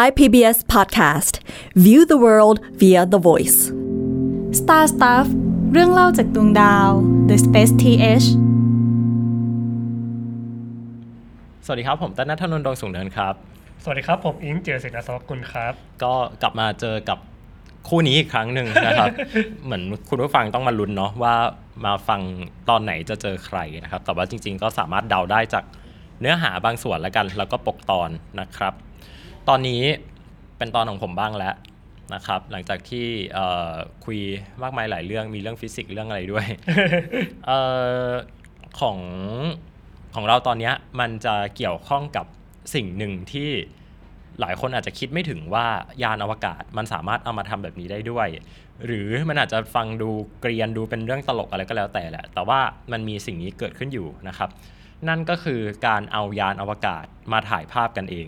Thai PBS Podcast View the world via the voice Star Stuff เรื่องเล่าจากดวงดาว The Space TH สวัสดีครับ ผมต้นนัทนนท์ดวงสูงเนินครับ สวัสดีครับ ผมอิงเจอเสนาสวกุลครับ ก็กลับมาเจอกับคู่นี้อีกครั้งหนึ่งนะครับ เหมือนคุณผู้ฟังต้องมาลุ้นเนาะว่ามาฟังตอนไหนจะเจอใครนะครับ แต่ว่าจริง ๆ ก็สามารถเดาได้จากเนื้อหาบางส่วนแล้วกัน แล้วก็ปกตอนนะครับ ตอนนี้เป็นตอนของผมบ้างแล้วนะครับ หลังจากที่เอ่อคุยมากมายหลายเรื่องมีเรื่องฟิสิกส์เรื่องอะไรด้วยเอ่อของของเราตอนเนี้ยมันจะเกี่ยวข้องกับสิ่งหนึ่งที่หลายคนอาจจะคิดไม่ถึงว่ายานอวกาศมันสามารถเอามาทำแบบนี้ได้ด้วย หรือมันอาจจะฟังดูเกรียนดูเป็นเรื่องตลกอะไรก็แล้วแต่แหละ แต่ว่ามันมีสิ่งนี้เกิดขึ้นอยู่นะครับ นั่นก็คือการเอายานอวกาศมาถ่ายภาพกันเอง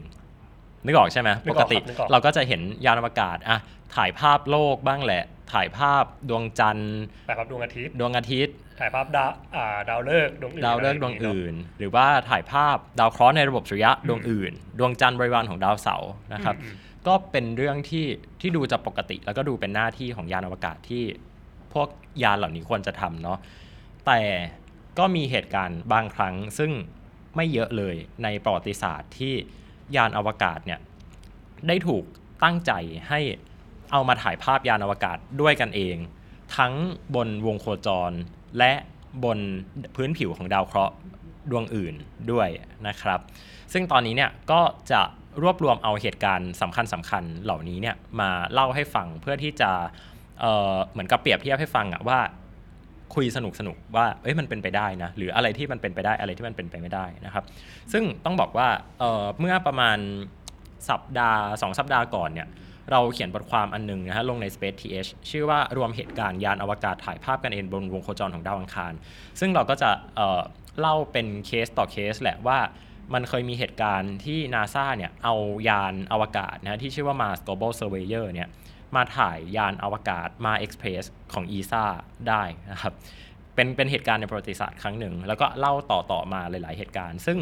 นึกออกใช่ไหมนึปกออกกติครับนึกออก เราก็จะเห็นยานอวกาศอะถ่ายภาพโลกบ้างแหละ ถ่ายภาพดวงจันทร์ ถ่ายภาพดวงอาทิตย์ ดวงอาทิตย์ ถ่ายภาพดาวอ่าดาวฤกษ์ดวงอื่นดาวฤกษ์ดวงะไรย่าเนาะอื่น หรือว่าถ่ายภาพดาวเคราะห์ในระบบสุริยะดวงอื่น ดวงจันทร์บริวารของดาวเสาร์นะครับ อืม ก็เป็นเรื่องที่ที่ดูจะปกติ แล้วก็ดูเป็นหน้าที่ของยานอวกาศที่พวกยานเหล่านี้ควรจะทำเนาะแต่ก็มีเหตุการณ์บางครั้งซึ่งไม่เยอะเลยในประวัติศาสตร์ที่ ยานอวกาศเนี่ยได้ถูกตั้งใจให้เอามาถ่ายภาพยานอวกาศด้วยกันเอง ทั้งบนวงโคจร และบนพื้นผิวของดาวเคราะห์ดวงอื่นด้วยนะครับ ซึ่งตอนนี้เนี่ยก็จะรวบรวมเอาเหตุการณ์สำคัญสำคัญๆเหล่านี้เนี่ยมาเล่าให้ฟังเพื่อที่จะเเหมือนกับเปรียบเทียบให้ฟังอะว่า คุยสนุกสนุกๆว่าเอ้ยมันเป็นไปได้นะหรืออะไรที่มันเป็นไปได้อะไรที่มันเป็นไปไม่ได้นะครับ ซึ่งต้องบอกว่าเอ่อเมื่อประมาณสัปดาห์สองสัปดาห์ก่อนเนี่ยเราเขียนบทความอันหนึงนะฮะลงใน Space TH ชื่อว่ารวมเหตุการณ์ยานอวกาศถ่ายภาพกันเองบนวงโคจรของดาวอังคาร ซึ่งเราก็จะเอ่อเล่าเป็นเคสต่อเคสแหละว่ามันเคยมีเหตุการณ์ที่นาซาเนี่ยเอายานอวกาศนะที่ชื่อว่า Mars Global Surveyor เนี่ย มาถ่ายยานอวกาศมา Express ของ ESA ได้นะครับเป็นเป็นเหตุการณ์ในประวัติศาสตร์ครั้งหนึ่ง แล้วก็เล่าต่อต่อมาหลาย ๆ เหตุการณ์ ซึ่ง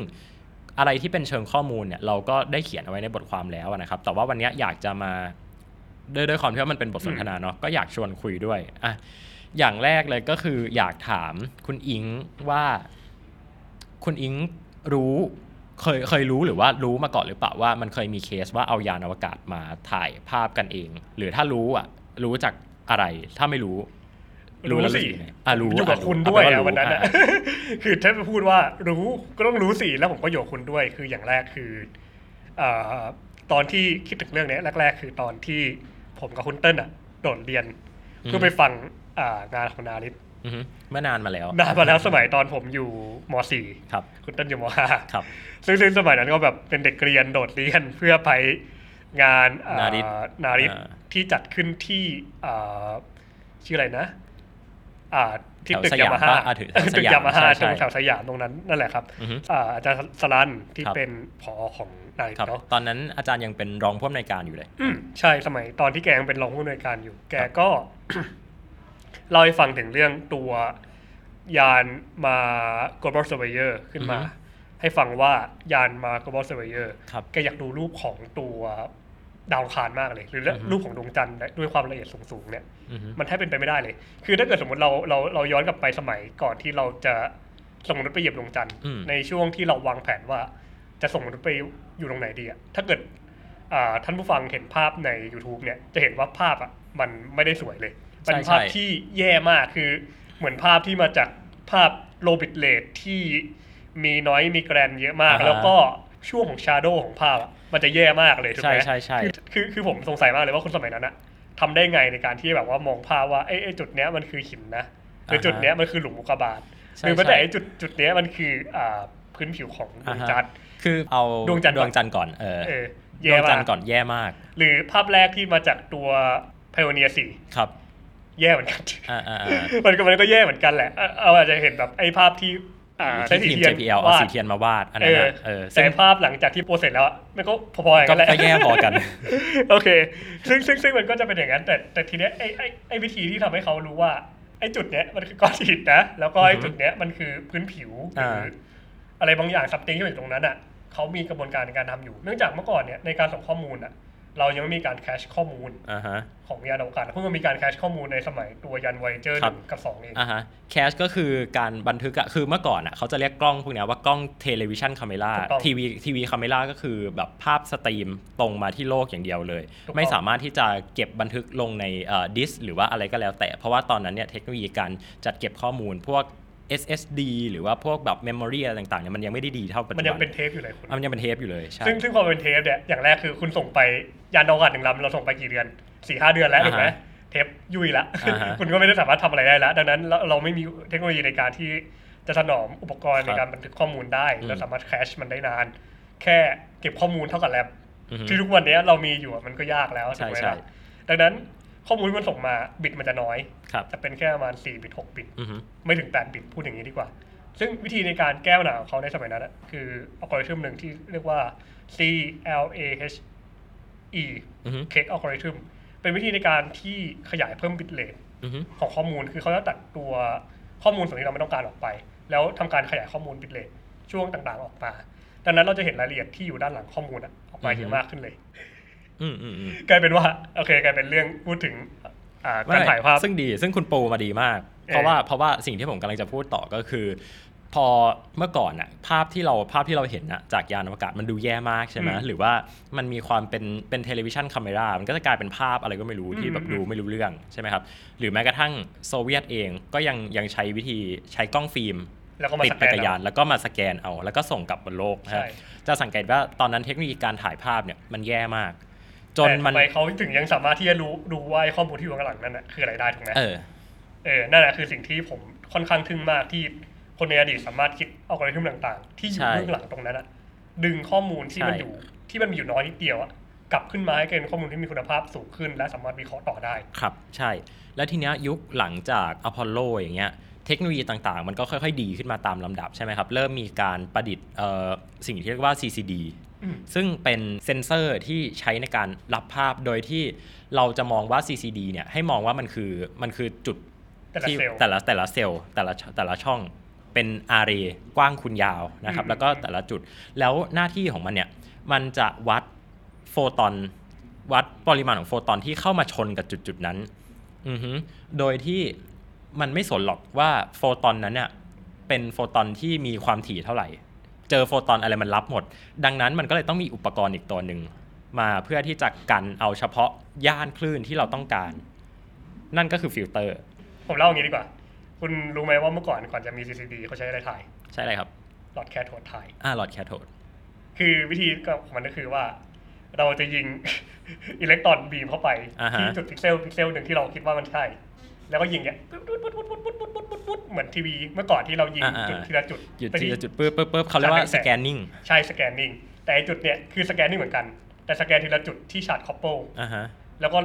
อะไรที่เป็นเชิงข้อมูลเนี่ยเราก็ได้เขียนเอาไว้ในบทความแล้วนะครับ แต่ว่าวันนี้อยากจะมาด้วยด้วยความที่ว่ามันเป็นบทสนทนาเนาะก็อยากชวนคุยด้วยอะอย่างแรกเลยก็คืออยากถามคุณอิงว่า คุณอิงรู้ เคยเคยรู้หรือว่ารู้มาก่อนหรือเปล่าว่ามันเคยมีเคสว่าเอายานอวกาศมาถ่ายภาพกันเอง หรือถ้ารู้อะ รู้จากอะไร ถ้าไม่รู้ รู้แล้วสิยังไงอะรู้อยู่กับอะคุณรู้ด้วยเอาเป็อะรู้วันนั้นอะอะคือถ้าไปพูดว่ารู้ก็ต้องรู้สิแล้วผมก็อยู่กับคุณด้วย คืออย่างแรกคืออ่าตอนที่คิดถึงเรื่องเนี้ยแรก ๆ คือตอนที่ผมกับคุณเติ้ลอะโดดเรียนเพื่อไปฟังอ่างานของนาริศอือฮึ เมื่อนานมาแล้ว นานมาแล้วสมัยตอนผมอยู่มครับ .4 คุณเติ้ลอยู่มครับ .5 ซึ่งซึ่งสมัยนั้นก็แบบเป็นเด็กเรียนโดดเรียนเพื่อไปงานอ่นาริศนาริศอ่าที่จัดขึ้นที่อ่าชื่ออะไรนะอ่าที่แถวตึกสยามยามาฮ่าปะอ่าถึงแถวสตึกยามยามาฮ่าใช่ตรงใช่แถวสยามตรงนั้นนั่นแหละครับอือฮึอ่าอาจารย์สลันที่ครับเป็นผอของนาริศครับเนาะตอนนั้นอาจารย์ยังเป็นรองผู้อำนวยการอยู่เลยอืมใช่สมัยตอนที่แกยังเป็นรองผู้อำนวยการอยู่ แกก็ เล่าให้ฟังถึงเรื่องตัวยานมา global surveyor ขึ้นมาอือฮึให้ฟังว่ายานมา global surveyor ครับแกอยากดูรูปของตัวดาวอังคารมากเลย หรืออือฮึรูปของดวงจันทร์ด้วยความละเอียดสูงๆเนี่ยอือฮึมันแทบเป็นไปไม่ได้เลย คือถ้าเกิดสมมติเราเราเราย้อนกลับไปสมัยก่อนที่เราจะส่งมนุษย์ไปเหยียบดวงจันทร์อืมในช่วงที่เราวางแผนว่าจะส่งมนุษย์ไปอยู่ตรงไหนดีอะถ้าเกิดอ่าท่านผู้ฟังเห็นภาพใน YouTube เนี่ยจะเห็นว่าภาพอะมันไม่ได้สวยเลยใช่ เป็นภาพใช่ที่แย่มากคือเหมือนภาพที่มาจากภาพโลบิ t เลทที่มีน้อยมีแกรนเยอะมากอ่าฮะแล้วก็ช่วงของชาร์โดของภาพอะมันจะแย่มากเลยถูกใช่ไหมใช่ใช่คือคือคือผมสงสัยมากเลยว่าคนสมัยนั้นอะทำได้ไงในการที่แบบว่ามองภาพว่าไอ้ไอ้จุดเนี้ยมันคือหินนะหรืออ่าฮะจุดเนี้ยมันคือหลุมอุกกาบาตใช่หรือแม้แต่ใช่ไอ้จุดจุดเนี้ยมันคืออ่าพื้นผิวของดวงจันทร์คือเอาดวงจันทร์ดวงจันทร์ก่อนเออเออดแย่วงจัมานกทร์ก่อนแย่มาก หรือภาพแรกที่มาจากตัวไพโอเนียสี่ครับ แย่เหมือนกันอ่าอ่าอ่ามันก็มันก็แย่เหมือนกันแหละเอาเอาอาจจะเห็นแบบไอ้ภาพที่อ่าใช้ที่สีทีม เทียน JPL เอาวาด สีเทียนมาวาดอันเอนั้นอนะเออแต่ซึ่งภาพหลังจากที่โปรเสร็จแล้วอะมันก็พอๆอย่างก็นั้นแหละก็แย่พอกัน โอเค ซึ่งซึ่งซึ่งมันก็จะเป็นอย่างนั้น แต่แต่ทีเนี้ยไอ้ไอ้ไอ้วิธีที่ทำให้เขารู้ว่า ไอ้จุดเนี้ยมันคือก้อนหินนะ แล้วก็ไอ้อือฮึจุดเนี้ยมันคือพื้นผิวหรืออ่าอะไรบางอย่าง something ที่อยู่ตรงนั้นอะเขามีกระบวนการในการทำอยู่ เนื่องจากเมื่อก่อนเนี่ยในการส่งข้อมูลอะ เรายังไม่มีการ cache ข้อมูลอ่าฮะของยานอวกาศเพิ่งมามีการ cache ข้อมูลในสมัยตัวยาน Voyager ครับกับสองเองอ่าฮะ cache ก็คือการบันทึกอะคือเมื่อก่อนอะเขาจะเรียกกล้องพวกเนี้ยว่ากล้อง television camera ถูกต้องทีวีทีวีคาเมราก็คือแบบภาพ stream ตรงมาที่โลกอย่างเดียวเลยถูกต้องไม่สามารถที่จะเก็บบันทึกลงในดิสหรือว่าอะไรก็แล้วแต่ เพราะว่าตอนนั้นเนี่ยเทคโนโลยีการจัดเก็บข้อมูลพวก SSD หรือว่าพวกแบบ memory อะไรต่างๆเนี่ยมันยังไม่ได้ดีเท่าปัจจุบันมันยังเป็นเทปอยู่เลยคุณอะมันยังเป็นเทปอยู่เลยใช่ซึ่งซึ่งพอเป็นเทปเนี่ยอย่างแรกคือคุณส่งไปยานอวกาศหนึ่งลำเราส่งไปกี่เดือนสี่ห้าเดือนแล้วอ่าฮะถูกไหมเทปยุ่ยละอ่าฮะคุณก็ไม่ได้สามารถทำอะไรได้แล้ว ดังนั้นเราเราไม่มีเทคโนโลยีในการที่จะถนอมอุปกรณ์ครับในการบันทึกข้อมูลได้อืมแล้วสามารถ cache มันได้นาน แค่เก็บข้อมูลเท่ากับแลบอือฮึที่ทุกวันนี้เรามีอยู่อะมันก็ยากแล้วใช่ถูกไหมใช่ล่ะดังนั้น ข้อมูลที่มันส่งมาบิตมันจะน้อยครับจะเป็นแค่ประมาณ4บิต6บิตอือฮึไม่ถึง 8 บิตพูดอย่างนี้ดีกว่า ซึ่งวิธีในการแก้ปัญหาของเขาในสมัยนั้นอะคืออัลกอริทึมหนึ่งที่เรียกว่า C L A H E อือฮึ Cake Algorithm เป็นวิธีในการที่ขยายเพิ่มบิตเรทอือฮึของข้อมูลคือเขาจะตัดตัวข้อมูลส่วนที่เราไม่ต้องการออกไป แล้วทำการขยายข้อมูล bit rate ช่วงต่างๆออกมา ดังนั้นเราจะเห็นรายละเอียดที่อยู่ด้านหลังข้อมูลอะออกมาเยอะมากขึ้นเลยอืมอืมอืม กลายเป็นว่าโอเคกลายเป็นเรื่องพูดถึงอ่าการถ่ายภาพซึ่งดีซึ่งคุณปูมาดีมากเออเพราะว่าเพราะว่าสิ่งที่ผมกำลังจะพูดต่อก็คือ พอเมื่อก่อนอะภาพที่เราภาพที่เราเห็นอะจากยานอวกาศมันดูแย่มากใช่ไหมอืมหรือว่ามันมีความเป็นเป็น television camera มันก็จะกลายเป็นภาพอะไรก็ไม่รู้ที่อืมแบบอืมดูไม่รู้เรื่องใช่ไหมครับหรือแม้กระทั่งโซเวียตเองก็ยังยังใช้วิธีใช้กล้องฟิล์มแล้วก็มาติดสไปแกนกับยานเอาแล้วก็มาสแกนเอา แล้วก็ส่งกลับบนโลกนะฮะใช่จะสังเกตว่าตอนนั้นเทคโนโลยีการถ่ายภาพเนี่ยมันแย่มาก จนแต่มันทำไมเขาถึงยังสามารถที่จะรู้ดูว่าไอ้ข้อมูลที่อยู่ข้างหลังนั่นน่ะคืออะไรได้ถูกไหมเออเออนั่นแหละคือสิ่งที่ผมค่อนข้างทึ่งมากที่คนในอดีตสามารถคิดอัลกอริทึมต่าง ๆ ที่อยู่ใช่เบื้องหลังตรงนั้นอะดึงข้อมูลที่มันใช่อยู่ที่มันมีอยู่น้อยนิดเดียวอะกลับขึ้นมาให้เป็นข้อมูลที่มีคุณภาพสูงขึ้น และสามารถวิเคราะห์ต่อได้ ครับ ใช่ แล้วทีเนี้ยยุคหลังจากอพอลโลอย่างเงี้ยเทคโนโลยีต่างๆ มันก็ค่อย ๆ ดีขึ้นมาตามลำดับใช่ไหมครับ เริ่มมีการประดิษฐ์เอ่อสิ่งที่เรียกว่า CCD อืม ซึ่งเป็นเซนเซอร์ที่ใช้ในการรับภาพโดยที่เราจะมองว่า CCD เนี่ยให้มองว่ามันคือมันคือจุดแต่ละที่เซลล์แต่ละแต่ละเซลล์แต่ละแต่ละช่องเป็นอารีกว้างคูณยาวนะครับอืมแล้วก็แต่ละจุดแล้วหน้าที่ของมันเนี่ยมันจะวัดโฟตอนวัดปริมาณของโฟตอนที่เข้ามาชนกับจุดจุดๆนั้นอือฮึโดยที่มันไม่สนหรอกว่าโฟตอนนั้นเนี่ยเป็นโฟตอนที่มีความถี่เท่าไหร่ เจอโฟตอนอะไรมันรับหมด ดังนั้นมันก็เลยต้องมีอุปกรณ์อีกตัวหนึ่งมาเพื่อที่จะกันเอาเฉพาะย่านคลื่นที่เราต้องการ นั่นก็คือฟิลเตอร์ ผมเล่าอย่างนี้ดีกว่า คุณรู้ไหมว่าเมื่อก่อนก่อนจะมี CCD เขาใช้อะไรถ่าย ใช่เลยครับหลอดแคโทดถ่ายอ่าหลอดแคโทดคือวิธีของมันก็คือว่า เราจะยิง electron beam เข้าไปอ่าฮะที่จุดพิกเซลพิกเซลหนึ่งที่เราคิดว่ามันใช่ แล้วก็ยิงเนี้ยปุ๊บปุ๊บปุ๊บปุ๊บปุ๊บปุ๊บปุ๊บปุ๊บปุ๊บเหมือนทีวีเมื่อก่อนที่เรายิงอ่าอ่าจุดทีละจุดหยุดไปทีที่ละจุดปึ๊บปึ๊บปึ๊บเขาเรียกว่า scanningใช่ scanning แต่ไอ้จุดเนี้ยคือ scanning เหมือนกัน แต่สแกนทีละจุดที่ charge couple อ่าฮะแล้วก็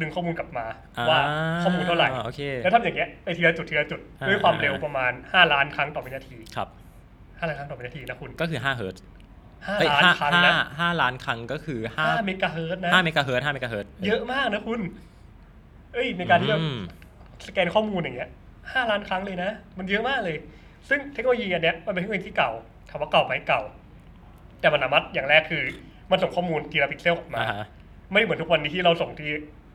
ดึงข้อมูลกลับมาว่าข้อมูลเท่าไหร่ โอเค แล้วทำอย่างเงี้ยไปทีละจุดทีละจุดอ่าด้วยความเร็วอ่า ประมาณ 5 ล้านครั้งต่อวินาทีครับ 5ล้านครั้งต่อวินาทีนะคุณก็คือ5เฮิร์ตซ์5เอ้ยล้านห้าครั้งห้านะห้าล้านครั้งก็คือห้า5เมกะเฮิรตซ์นะห้าเมกะเฮิร์ตซ์ห้าเมกะเฮิร์ตซ์ เยอะมากนะคุณ เอ้ยในการที่จะอืม สแกนข้อมูลอย่างเงี้ยห้าล้านครั้งเลยนะ มันเยอะมากเลย ซึ่งเทคโนโลยีอันเนี้ยมันเป็นเทคโนโลยีที่เก่าถามว่าเก่าไหมเก่า แต่มันสามารถอย่างแรกคือ มันส่งข้อมูลทีละพิกเซลออกมาอ่าฮะไม่เหมือนทุกวันนี้ที่เราส่งที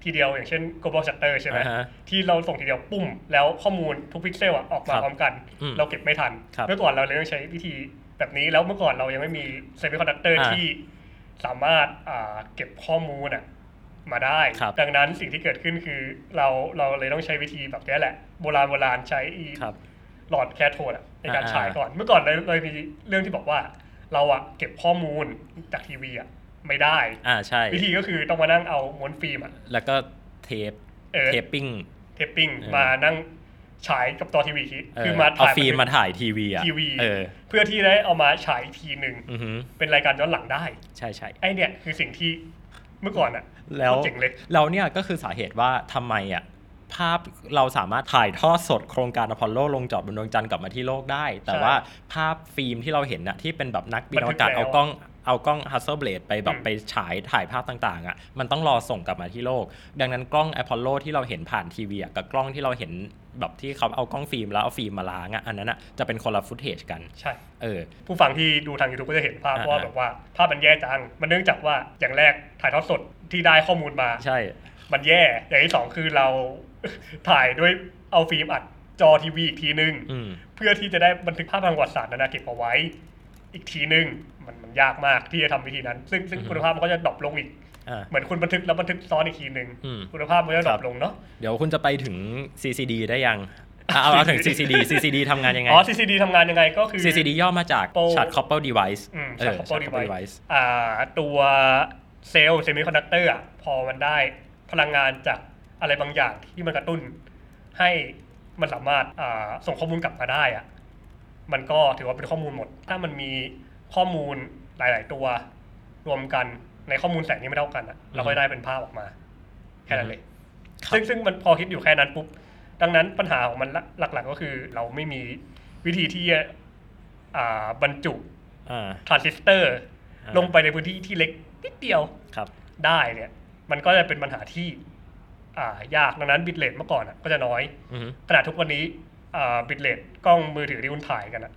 ทีเดียวอย่างเช่น global shutter ใช่ไหมอ่าฮะที่เราส่งทีเดียวปุ้มแล้วข้อมูลทุกพิกเซลอะออกมาครับพร้อมกันอืมเราเก็บไม่ทันครับเมื่อก่อนเราเลยต้องใช้วิธีแบบนี้แล้วเมื่อก่อนเรายังไม่มี semiconductor อ่าที่สามารถอ่าเก็บข้อมูลอะ มาได้ครับดังนั้นสิ่งที่เกิดขึ้นคือเราเราเลยต้องใช้วิธีแบบนี้แหละ โบราณโบราณใช้อีครับหลอดแคโทดอะในการอ่าฉายก่อน เมื่อก่อนเลยเลยมีเรื่องที่บอกว่า เราอะเก็บข้อมูลจากทีวีอะไม่ได้ อ่าใช่ วิธีก็คือต้องมานั่งเอาม้วนฟิล์มอะแล้วก็เทปเออเทปปิ้งเทปปิ้งเออมานั่งฉายกับตัวทีวีเออคือมาเอาถ่ายฟิล์มมาถ่ายทีวีอะทีวีเออเพื่อที่ได้เอามาฉายอีกทีหนึ่งอือฮึเป็นรายการย้อนหลังได้ ใช่ใช่ไอเนี่ยคือสิ่งที่ เมื่อก่อนอะแล้วโคตรเจ๋งเลยเราเนี่ยก็คือสาเหตุว่าทำไมอะภาพเราสามารถถ่ายทอดสดโครงการอพอลโลลงจอดบนดวงจันทร์กลับมาที่โลกได้ แต่ใช่ว่าภาพฟิล์มที่เราเห็นน่ะที่เป็นแบบนักบินอวกาศบันทึกแล้วเอากล้องเอากล้อง Hasselblad ไปแบบอืมไปฉายถ่ายภาพต่างๆอะมันต้องรอส่งกลับมาที่โลก ดังนั้นกล้อง Apollo ที่เราเห็นผ่านทีวีอะกับกล้องที่เราเห็น แบบที่เขาเอากล้องฟิล์มแล้วเอาฟิล์มมาล้างอะอันนั้นอะจะเป็นคนละ footage กัน ใช่ เออ ผู้ฟังที่ดูทาง YouTube ก็จะเห็นภาพอ่าว่าแบบว่าภาพมันแย่จัง มันเนื่องจากว่าอย่างแรกถ่ายทอดสดที่ได้ข้อมูลมา ใช่ มันแย่ อย่างที่สองคือเราถ่ายด้วยเอาฟิล์มอัดจอทีวีอีกทีนึงอืมเพื่อที่จะได้บันทึกภาพทางประวัติศาสตร์นั้นนะเก็บเอาไว้ อีกทีนึงมันมันยากมากที่จะทำวิธีนั้น ซึ่งซึ่งอือฮึคุณภาพมันก็จะ drop ลงอีกอ่า เหมือนคุณบันทึกแล้วบันทึกซ้อนอีกทีนึงอืมคุณภาพมันก็จะ drop ลงเนาะเดี๋ยวคุณจะไปถึง CCD ได้ยังอะเอาเอาถึง CCD CCD ทำงานยังไง อ๋อ CCD ทำงานยังไงก็คือ CCD ย่อมาจาก Charge Couple Device อืมเอจากอ couple Charge Couple device อ่าตัวเซลล์ semiconductor อะพอมันได้พลังงานจากอะไรบางอย่างที่มันกระตุ้น ให้มันสามารถอ่าส่งข้อมูลกลับมาได้อะมันก็ถือว่าเป็นข้อมูลหมด ถ้ามันมีข้อมูลหลาย ๆ ตัวรวมกัน ในข้อมูลแสงที่ไม่เท่ากันอะเราก็จะได้เป็นภาพออกมา แค่นั้นเลยครับซึ่งซึ่งมันพอคิดอยู่แค่นั้นปุ๊บดังนั้นปัญหาของมันหลัก ๆ ก็คือเราไม่มีวิธีที่จะอ่าบรรจุอ่าทรานซิสเตอร์อ่าลงไปในพื้นที่ที่เล็กนิดเดียวครับ ได้เนี่ย มันก็จะเป็นปัญหาที่อ่ายากดังนั้น bit rate เมื่อก่อนอะก็จะน้อยอือฮึขนาดทุกวันนี้อ่า bit rate กล้องมือถือที่คุณถ่ายกันอะ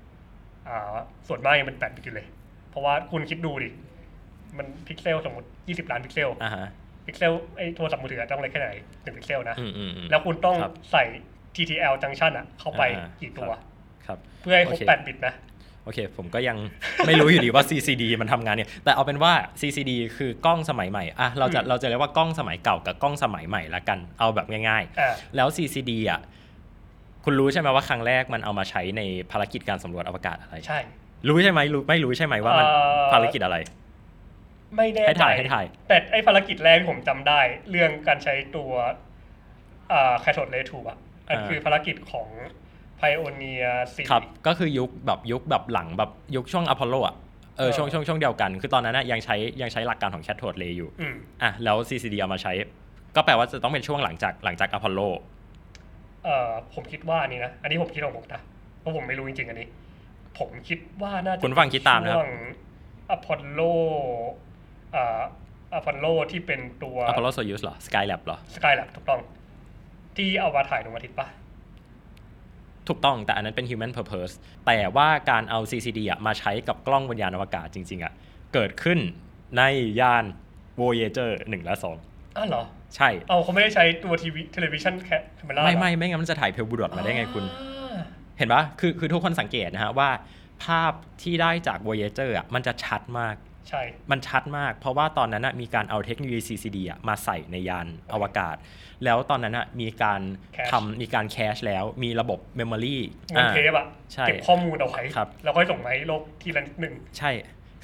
อ่าส่วนมากยังเป็น8บิตอยู่เลย เพราะว่าคุณคิดดูดิ มันพิกเซลสมมติ20ล้านพิกเซลอ่าฮะพิกเซลไอ้โทรศัพท์มือถือต้องเล็กแค่ไหนหนึ่งพิกเซลนะ อืมอืมอืม แล้วคุณต้องครับใส่ TTL junction อะเข้าไปอ่ากี่ตัว ครับเพื่อให้ครบโอเค8บิตนะ โอเค ผมก็ยัง ไม่รู้อยู่ดีว่า CCD มันทำงานเนี่ย แต่เอาเป็นว่า CCD คือกล้องสมัยใหม่อะเราจะอืม เราจะเรียกว่ากล้องสมัยเก่ากับกล้องสมัยใหม่ละกัน เอาแบบง่าย อ่า ๆ แล้ว CCD อะ คุณรู้ใช่ไหมว่าครั้งแรกมันเอามาใช้ในภารกิจการสำรวจอวกาศอะไร ใช่ รู้ใช่ไหมรู้ไม่รู้ใช่ไหมว่ามันเอ่อ ภารกิจอะไร ไม่แน่ให้ใจถ่ายให้ถ่าย แต่ไอ้ภารกิจแรกที่ผมจำได้ เรื่องการใช้ตัวอ่าแคทโทดเลทูอะอันอ่า คือภารกิจของ Pioneer ซีครับ ก็คือยุคแบบยุคแบบหลังแบบยุคช่วงอพอลโลอะ เออเออ ช่วงช่วงช่วงเดียวกัน คือตอนนั้นนะยังใช้ยังใช้หลักการของ cathode ray อยู่ อืมอะ แล้ว CCD เอามาใช้ ก็แปลว่าจะต้องเป็นช่วงหลังจากหลังจากอพอลโล เอ่อผมคิดว่าอันนี้นะ อันนี้ผมคิดของผมนะเพราะผมไม่รู้จริงๆอันนี้ ผมคิดว่าน่าจะคุณฟังคิดตามนะครับช่วงอพอลโล อ่าอพอลโลที่เป็นตัวอพอลโลโซยูสเหรอ Skylab เหรอสกายแลบถูกต้อง ที่เอามาถ่ายดวงอาทิตย์ปะถูกต้องแต่อันนั้นเป็น human purpose แต่ว่าการเอา CCD อะมาใช้กับกล้องบนยานอวกาศจริง ๆอะเกิดขึ้นในยาน Voyager 1 และอ้าวเหรอ2ใช่ เอาเขาไม่ได้ใช้ตัวทีวี television camera ไม่ไม่ไม่งั้นมันจะถ่าย Pale Blue Dot มาได้ไงคุณอ่าเห็นปะคือคือทุกคนสังเกตนะฮะว่า ภาพที่ได้จาก Voyager อะมันจะชัดมาก ใช่ มันชัดมาก เพราะว่าตอนนั้นนะมีการเอาเทคโนโลยี CCD อะมาใส่ในยานอวกาศ แล้วตอนนั้นนะมีการ Cache ทำมีการแคชแล้วมีระบบ Memory เหมือนเทปอะใช่เก็บข้อมูลเอาไว้ครับ แล้วค่อยส่งมาให้โลกทีละนิดหนึ่ง ใช่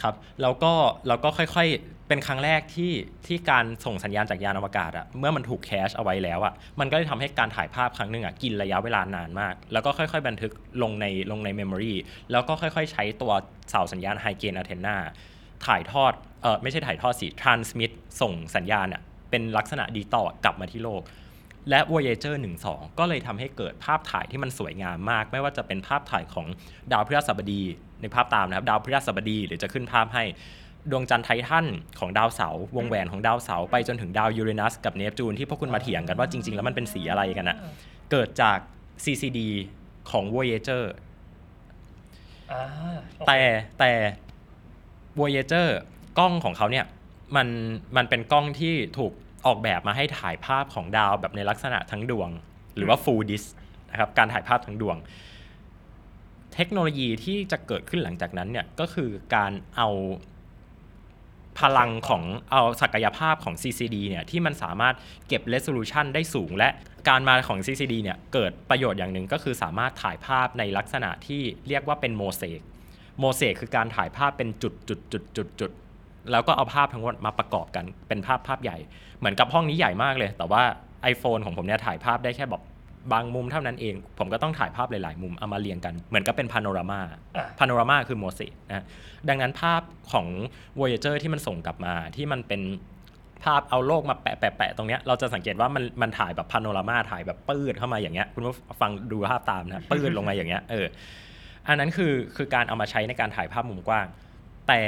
ครับแล้วก็เราก็ค่อยๆ เป็นครั้งแรกที่ที่การส่งสัญญาณจากยานอวกาศอะเมื่อมันถูกแคชเอาไว้แล้วอะมันก็ได้ทำให้การถ่ายภาพครั้งหนึ่งอะกินระยะเวลานานมาก แล้วก็ค่อยๆ บันทึกลงในลงในเมมโมรีแล้วก็ค่อยๆ ใช้ตัวเสาสัญญาณไฮเกนอะเทนา ถ่ายทอดเออไม่ใช่ถ่ายทอดสิ transmit ส่งสัญญาณอะเป็นลักษณะดิจิตอลอะกลับมาที่โลก และ Voyager 1 2 ก็เลยทำให้เกิดภาพถ่ายที่มันสวยงามมาก ไม่ว่าจะเป็นภาพถ่ายของดาวพฤหัสบดีในภาพตามนะครับ ดาวพฤหัสบดีหรือจะขึ้นภาพให้ดวงจันทร์ไททันของดาวเสาร์วงแหวนของดาวเสาร์ไปจนถึงดาวยูเรนัสกับเนปจูนที่พวกคุณมาเถียงกันว่าจริง ๆ แล้วมันเป็นสีอะไรกันอะเกิดจาก CCD ของ Voyager อ่าโอเคแต่แต่ Voyager กล้องของเขาเนี่ยมันมันเป็นกล้องที่ถูกออกแบบมาให้ถ่ายภาพของดาวแบบในลักษณะทั้งดวง หรือว่า full disk นะครับการถ่ายภาพทั้งดวง เทคโนโลยีที่จะเกิดขึ้นหลังจากนั้นเนี่ยก็คือการเอาพลังของเอาศักยภาพของ CCD เนี่ยที่มันสามารถเก็บ resolution ได้สูง และการมาของ CCD เนี่ยเกิดประโยชน์อย่างหนึ่งก็คือสามารถถ่ายภาพในลักษณะที่เรียกว่าเป็นโมเสก โมเสกคือการถ่ายภาพเป็นจุดจุดจุดจุดจุดแล้วก็เอาภาพทั้งหมดมาประกอบกันเป็นภาพภาพใหญ่ เหมือนกับห้องนี้ใหญ่มากเลย แต่ว่า iPhone ของผมเนี่ยถ่ายภาพได้แค่แบบบางมุมเท่านั้นเอง ผมก็ต้องถ่ายภาพหลาย ๆ มุมเอามาเรียงกัน เหมือนกับเป็นพาโนรามาอะพาโนรามาคือโมเสกนะดังนั้นภาพของ Voyager ที่มันส่งกลับมาที่มันเป็นภาพเอาโลกมาแปะแปะแปะตรงเนี้ยเราจะสังเกตว่ามันมันถ่ายแบบพาโนรามาถ่ายแบบปืดเข้ามาอย่างเงี้ยคุณผู้ฟังดูภาพตามนะปืดลงมาอย่างเงี้ยเออ อันนั้นคือคือการเอามาใช้ในการถ่ายภาพมุมกว้าง แต่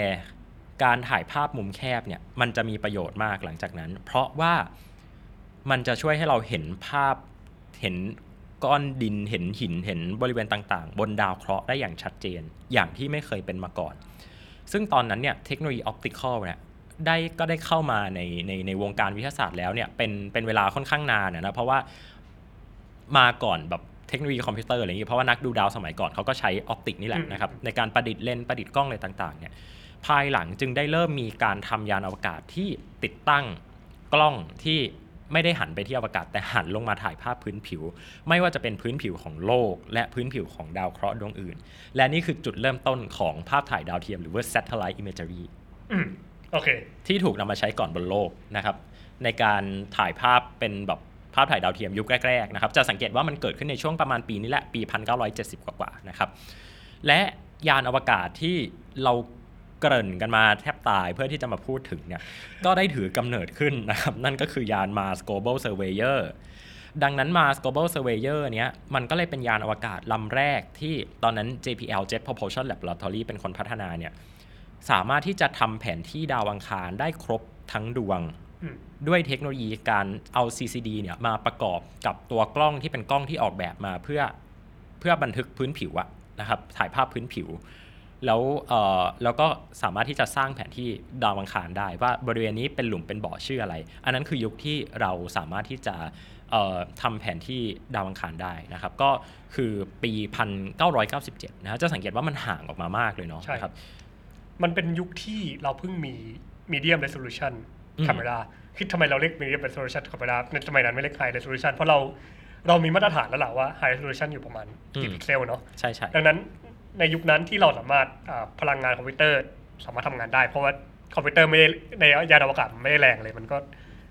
การถ่ายภาพมุมแคบเนี่ยมันจะมีประโยชน์มากหลังจากนั้น เพราะว่ามันจะช่วยให้เราเห็นภาพเห็นก้อนดินเห็นหินเห็นบริเวณต่างๆ บนดาวเคราะห์ได้อย่างชัดเจน อย่างที่ไม่เคยเป็นมาก่อน ซึ่งตอนนั้นเนี่ยเทคโนโลยี optical เนี่ยได้ก็ได้เข้ามาในในในวงการวิทยาศาสตร์แล้วเนี่ยเป็นเป็นเวลาค่อนข้างนานนะเพราะว่ามาก่อนแบบ เทคโนโลยีคอมพิวเตอร์อะไรอย่างงี้เพราะว่านักดูดาวสมัยก่อนเขาก็ใช้ optic นี่แหละอืมนะครับในการประดิษฐ์เลนส์ประดิษฐ์กล้องอะไรต่างๆเนี่ยภายหลังจึงได้เริ่มมีการทำยานอวกาศที่ติดตั้งกล้องที่ไม่ได้หันไปที่อวกาศแต่หันลงมาถ่ายภาพพื้นผิว ไม่ว่าจะเป็นพื้นผิวของโลก และพื้นผิวของดาวเคราะห์ดวงอื่น และนี่คือจุดเริ่มต้นของภาพถ่ายดาวเทียมหรือว่า satellite imagery อืมโอเค ที่ถูกนำมาใช้ก่อนบนโลกนะครับ ในการถ่ายภาพเป็นแบบ ภาพถ่ายดาวเทียมยุคแรกๆนะครับจะสังเกตว่ามันเกิดขึ้นในช่วงประมาณปีนี้แหละปี 1970 กว่าๆนะครับและยานอวกาศที่เราเกริ่นกันมาแทบตายเพื่อที่จะมาพูดถึงเนี่ยก็ได้ถือกำเนิดขึ้นนะครับนั่นก็คือยาน Mars Global Surveyor ดังนั้น Mars Global Surveyor เนี้ยมันก็เลยเป็นยานอวกาศลำแรกที่ตอนนั้น JPL Jet Propulsion Laboratory เป็นคนพัฒนาเนี่ยสามารถที่จะทำแผนที่ดาวอังคารได้ครบทั้งดวง ด้วยเทคโนโลยีการเอา CCD เนี่ยมาประกอบกับตัวกล้องที่เป็นกล้องที่ออกแบบมาเพื่อเพื่อบันทึกพื้นผิวอะนะครับถ่ายภาพพื้นผิว แล้วเอ่อแล้วก็สามารถที่จะสร้างแผนที่ดาวอังคารได้ ว่าบริเวณนี้เป็นหลุมเป็นบ่อชื่ออะไร อันนั้นคือยุคที่เราสามารถที่จะเอ่อทำแผนที่ดาวอังคารได้นะครับ ก็คือปี 1997 นะฮะจะสังเกตว่ามันห่างออกมามากเลยเนาะใช่นะครับ มันเป็นยุคที่เราเพิ่งมี medium resolution อืม camera คือทำไมเราเรียก medium resolution camera ในสมัยนั้นไม่เรียก high resolution เพราะเราเรามีมาตรฐานแล้วแหละว่า high resolution อยู่ประมาณกี่พิกเซลเนาะใช่ใช่ดังนั้นในยุคนั้นที่เราสามารถอ่าพลังงานคอมพิวเตอร์สามารถทำงานได้ เพราะว่าคอมพิวเตอร์ไม่ได้ในยานอวกาศมันไม่ได้แรงเลยมันก็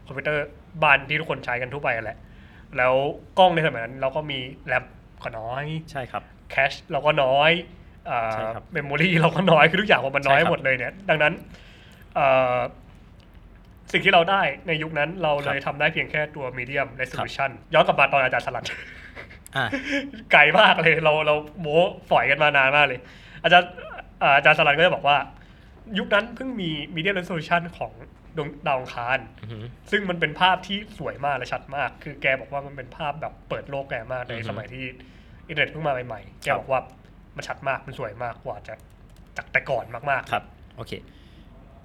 คอมพิวเตอร์บ้านที่ทุกคนใช้กันทั่วไปแหละ แล้วกล้องในสมัยนั้นเราก็มีแรมก็น้อยใช่ครับ cache เราก็น้อยใช่ครับ memory เราก็น้อยคือทุกอย่างพอมันน้อยใช่ครับหมดเลยเนี่ยดังนั้นเอ่อ สิ่งที่เราได้ในยุคนั้นเราเลยครับทำได้เพียงแค่ตัว medium resolution ย้อนกลับมาตอนอาจารย์สลันอะไกลมากเลยเราเราโม้ฝอยกันมานานมากเลย อาจารย์อ่าอาจารย์สลันก็จะบอกว่า ยุคนั้นเพิ่งมี medium resolution ของดวงดาวอังคารอือหือซึ่งมันเป็นภาพที่สวยมากและชัดมาก คือแกบอกว่ามันเป็นภาพแบบเปิดโลกแกมากในอือฮึสมัยที่อินเทอร์เน็ตเพิ่งมาใหม่ๆแกครับบอกว่ามันชัดมากมันสวยมากกว่าจะจากแต่ก่อนมากๆครับ โอเค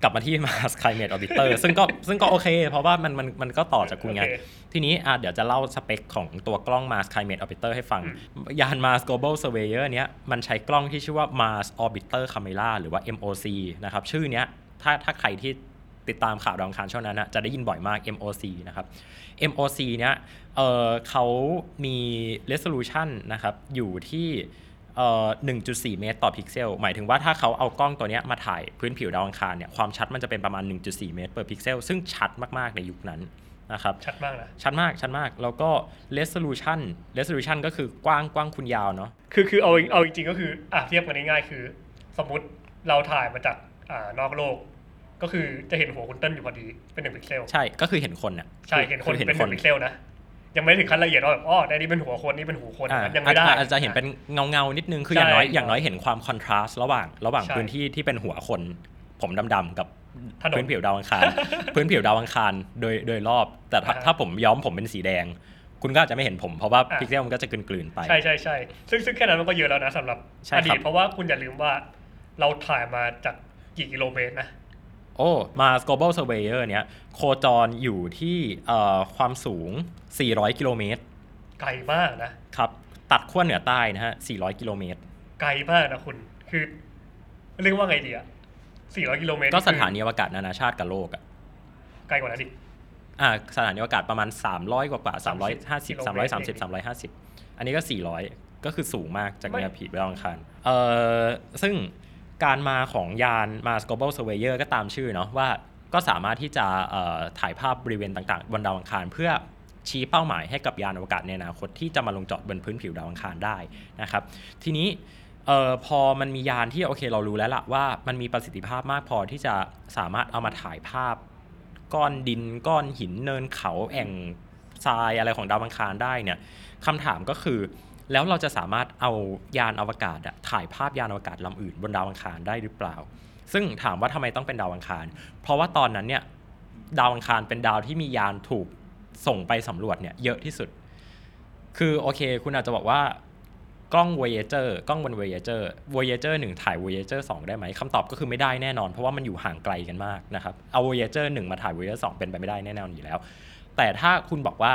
กลับมาที่ Mars Climate Orbiter ซึ่งก็ซึ่งก็โอเค เพราะว่ามันมันมันก็ต่อจากคุณไงโอเคทีนี้อะเดี๋ยวจะเล่าสเปคของตัวกล้อง Mars Climate Orbiter ให้ฟังอืมยาน Mars Global Surveyor เนี้ยมันใช้กล้องที่ชื่อว่า Mars Orbiter Camera หรือว่า MOC นะครับ ชื่อเนี้ยถ้าถ้าใครที่ติดตามข่าวดาวอังคารช่วงนั้นนะจะได้ยินบ่อยมาก MOC นะครับ MOC เนี้ยเออเขามี resolution นะครับอยู่ที่เอ่อ 1.4 เมตรต่อพิกเซล หมายถึงว่าถ้าเขาเอากล้องตัวเนี้ยมาถ่ายพื้นผิวดาวอังคารเนี่ยความชัดมันจะเป็นประมาณ 1.4 เมตร per พิกเซล ซึ่งชัดมากๆในยุคนั้นนะครับชัดมากนะชัดมากชัดมาก แล้วก็ resolution resolution ก็คือกว้างกว้างคุณยาวเนาะคือคือเอาเอาจริงๆก็คืออะเทียบกันง่ายๆคือ สมมติเราถ่ายมาจากอ่านอกโลก ก็คือจะเห็นหัวคุณเติ้ลอยู่พอดีเป็นหนึ่งพิกเซลใช่ก็คือเห็นคนน่ะใช่เห็นคนเป็นหนึ่งพิกเซลนะ ยังไม่ถึงขั้นละเอียดว่าแบบอ๋อในนี้เป็นหัวคนนี่เป็นหูคนอ่ามันยังไม่ได้ อาจอาจจะเห็นเป็นเงาเงาๆนิดนึงคืออย่างใช่น้อยอย่างน้อยเห็นความ contrast ระหว่างระหว่างใช่พื้นที่ที่เป็นหัวคน ผมดำๆกับถนนพื้นผิวดาวอังคาร พื้นผิวดาวอังคารโดยโดยรอบ แต่ถ้าอ่าฮะถ้าผมย้อมผมเป็นสีแดง คุณก็อาจจะไม่เห็นผมเพราะว่าอะพิกเซลมันก็จะกลืนๆไป ใช่ใช่ใช่ซึ่งซึ่งแค่นั้นมันก็เยอะแล้วนะสำหรับใช่อครับเพราะว่าคุณอย่าลืมว่า เราถ่ายมาจากกี่กิโลเมตรนะ โอ้ Mars Global Surveyor เนี้ยโคจรอยู่ที่เอ่อความสูง 400 กิโลเมตร ไกลมากนะ ครับ ตัดขั้วเหนือใต้นะฮะ 400 กิโลเมตร ไกลมากนะคุณ คือ เรียกว่าไงดีอะ400 กิโลเมตร ก็สถาคือนีอวกาศนานาชาติกับโลกอะไกลกว่านั้นดิอ่าสถานีอวกาศประมาณ 300 กว่ากว่ากิโล350เมตร330 350 อันนี้ก็ 400 ก็คือสูงมากจากไม่เนี้ยผีดาวอังคารเอ่อซึ่ง การมาของยาน Mars Global Surveyor ก็ตามชื่อเนาะว่าก็สามารถที่จะถ่ายภาพบริเวณต่างๆ บนดาวอังคาร เพื่อชี้เป้าหมายให้กับยานอวกาศในอนาคตที่จะมาลงจอดบนพื้นผิวดาวอังคารได้นะครับ ทีนี้เออพอมันมียานที่โอเคเรารู้แล้วล่ะว่ามันมีประสิทธิภาพมากพอที่จะสามารถเอามาถ่ายภาพ ก้อนดิน ก้อนหินเนินเขาแอ่งทรายอะไรของดาวอังคารได้เนี่ยคำถามก็คือ แล้วเราจะสามารถเอายานอวกาศถ่ายภาพยานอวกาศลำอื่นบนดาวอังคารได้หรือเปล่า ซึ่งถามว่าทำไมต้องเป็นดาวอังคาร เพราะว่าตอนนั้นเนี่ยดาวอังคารเป็นดาวที่มียานถูกส่งไปสำรวจเนี่ยเยอะที่สุด คือโอเค คุณอาจจะบอกว่ากล้อง Voyager กล้องบน Voyager Voyager 1 ถ่าย Voyager 2 ได้ไหมคำตอบก็คือไม่ได้แน่นอน เพราะว่ามันอยู่ห่างไกลกันมากนะครับ เอา Voyager 1 มาถ่าย Voyager 2 เป็นไปไม่ได้แน่นอนอยู่แล้ว แต่ถ้าคุณบอกว่า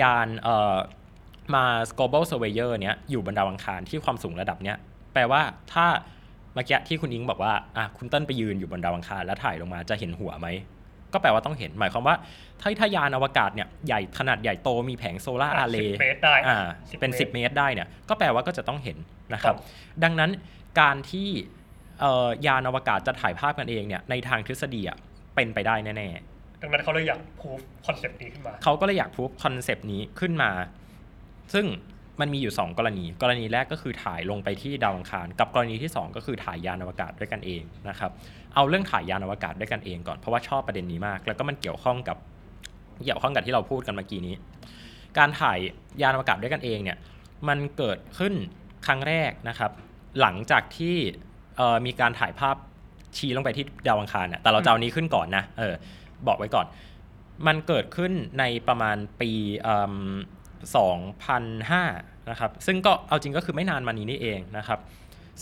ยานเอ่อ มา Global Surveyor เนี้ยอยู่บนดาวอังคารที่ความสูงระดับเนี้ยแปลว่าถ้าเมื่อกี้ที่คุณอิงบอกว่าอะคุณเต้นไปยืนอยู่บนดาวอังคารแล้วถ่ายลงมาจะเห็นหัวไหมก็แปลว่าต้องเห็นหมายความว่า ถ้าถ้ายานอวกาศเนี่ยใหญ่ขนาดใหญ่โตมีแผง solar array 10เมตรได้อ่า10เป็นเมตร10 เมตรได้เนี่ยก็แปลว่าก็จะต้องเห็นนะครับครับดังนั้นการที่เอ่อยานอวกาศจะถ่ายภาพกันเองเนี่ยในทางทฤษฎีอะเป็นไปได้แน่ๆดังนั้นเขาเลยอยาก proof concept นี้ขึ้นมาเขาก็เลยอยาก proof concept นี้ขึ้นมา ซึ่งมันมีอยู่ 2 กรณี กรณีแรกก็คือถ่ายลงไปที่ดาวอังคาร กับกรณีที่ 2 ก็คือถ่ายยานอวกาศด้วยกันเองนะครับ เอาเรื่องถ่ายยานอวกาศด้วยกันเองก่อน เพราะว่าชอบประเด็นนี้มาก แล้วก็มันเกี่ยวข้องกับเกี่ยวข้องกับที่เราพูดกันเมื่อกี้นี้ การถ่ายยานอวกาศด้วยกันเองเนี่ย มันเกิดขึ้นครั้งแรกนะครับ หลังจากที่มีการถ่ายภาพชี้ลงไปที่ดาวอังคารเนี่ยแต่เราจะเอานี้ขึ้นก่อนนะ เออ บอกไว้ก่อน มันเกิดขึ้นในประมาณปีเอิ่ม 2005นะครับซึ่งก็เอาจริงก็คือไม่นานมานี้นี่เองนะครับ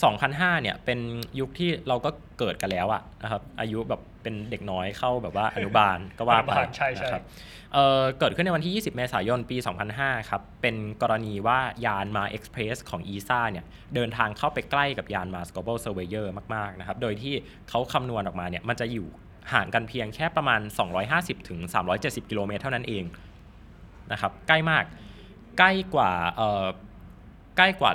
2005เนี่ยเป็นยุคที่เราก็เกิดกันแล้วอะนะครับอายุแบบเป็นเด็กน้อยเข้าแบบว่าอนุบาลก็ว่าไปอนุบาลใช่ใช่นะครับเอ่อเกิดขึ้นในวันที่ 20 เมษายนปี 2005 ครับ เป็นกรณีว่ายานมา Express ของ ESA เนี่ยเดินทางเข้าไปใกล้กับยาน Mars Global Surveyor มาก ๆ นะครับ โดยที่เขาคำนวณออกมาเนี่ยมันจะอยู่ห่างกันเพียงแค่ประมาณ 250ถึง370 กิโลเมตรเท่านั้นเองนะครับใกล้มาก ใกล้กว่าเอ่อใกล้กว่า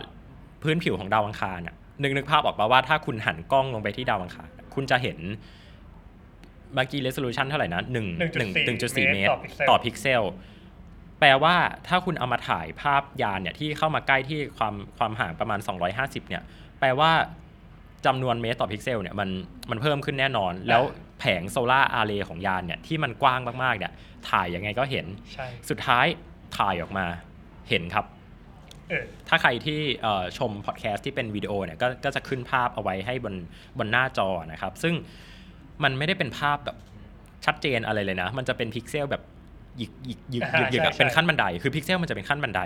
พื้นผิวของดาวอังคารน่ะนึกนึกภาพออกมาว่าถ้าคุณหันกล้องลงไปที่ดาวอังคาร คุณจะเห็นเมื่อกี้ resolution เท่าไหร่นะ1 1.4 1.4เมตรต่อต่ออพิพิกเซลพิกเซลแปลว่าถ้าคุณเอามาถ่ายภาพยานเนี่ยที่เข้ามาใกล้ที่ความความห่างประมาณ 250 เนี่ย แปลว่าจำนวนเมตรต่อพิกเซลเนี่ยมันมันเพิ่มขึ้นแน่นอน แล้วแผง solar array ของยานเนี่ยที่มันกว้างมากๆเนี่ยถ่ายยังไงก็เห็นใช่สุดท้ายถ่ายออกมา เห็นครับเออถ้าใครที่เอ่อชมพอดแคสต์ที่เป็นวิดีโอเนี่ยก็ก็จะขึ้นภาพเอาไว้ให้บนบนหน้าจอนะครับ ซึ่งมันไม่ได้เป็นภาพแบบชัดเจนอะไรเลยนะ มันจะเป็นพิกเซลแบบหยิกหยิกหยิกหยิกหยิกอะใช่ใช่เป็นขั้นบันได คือพิกเซลมันจะเป็นขั้นบันได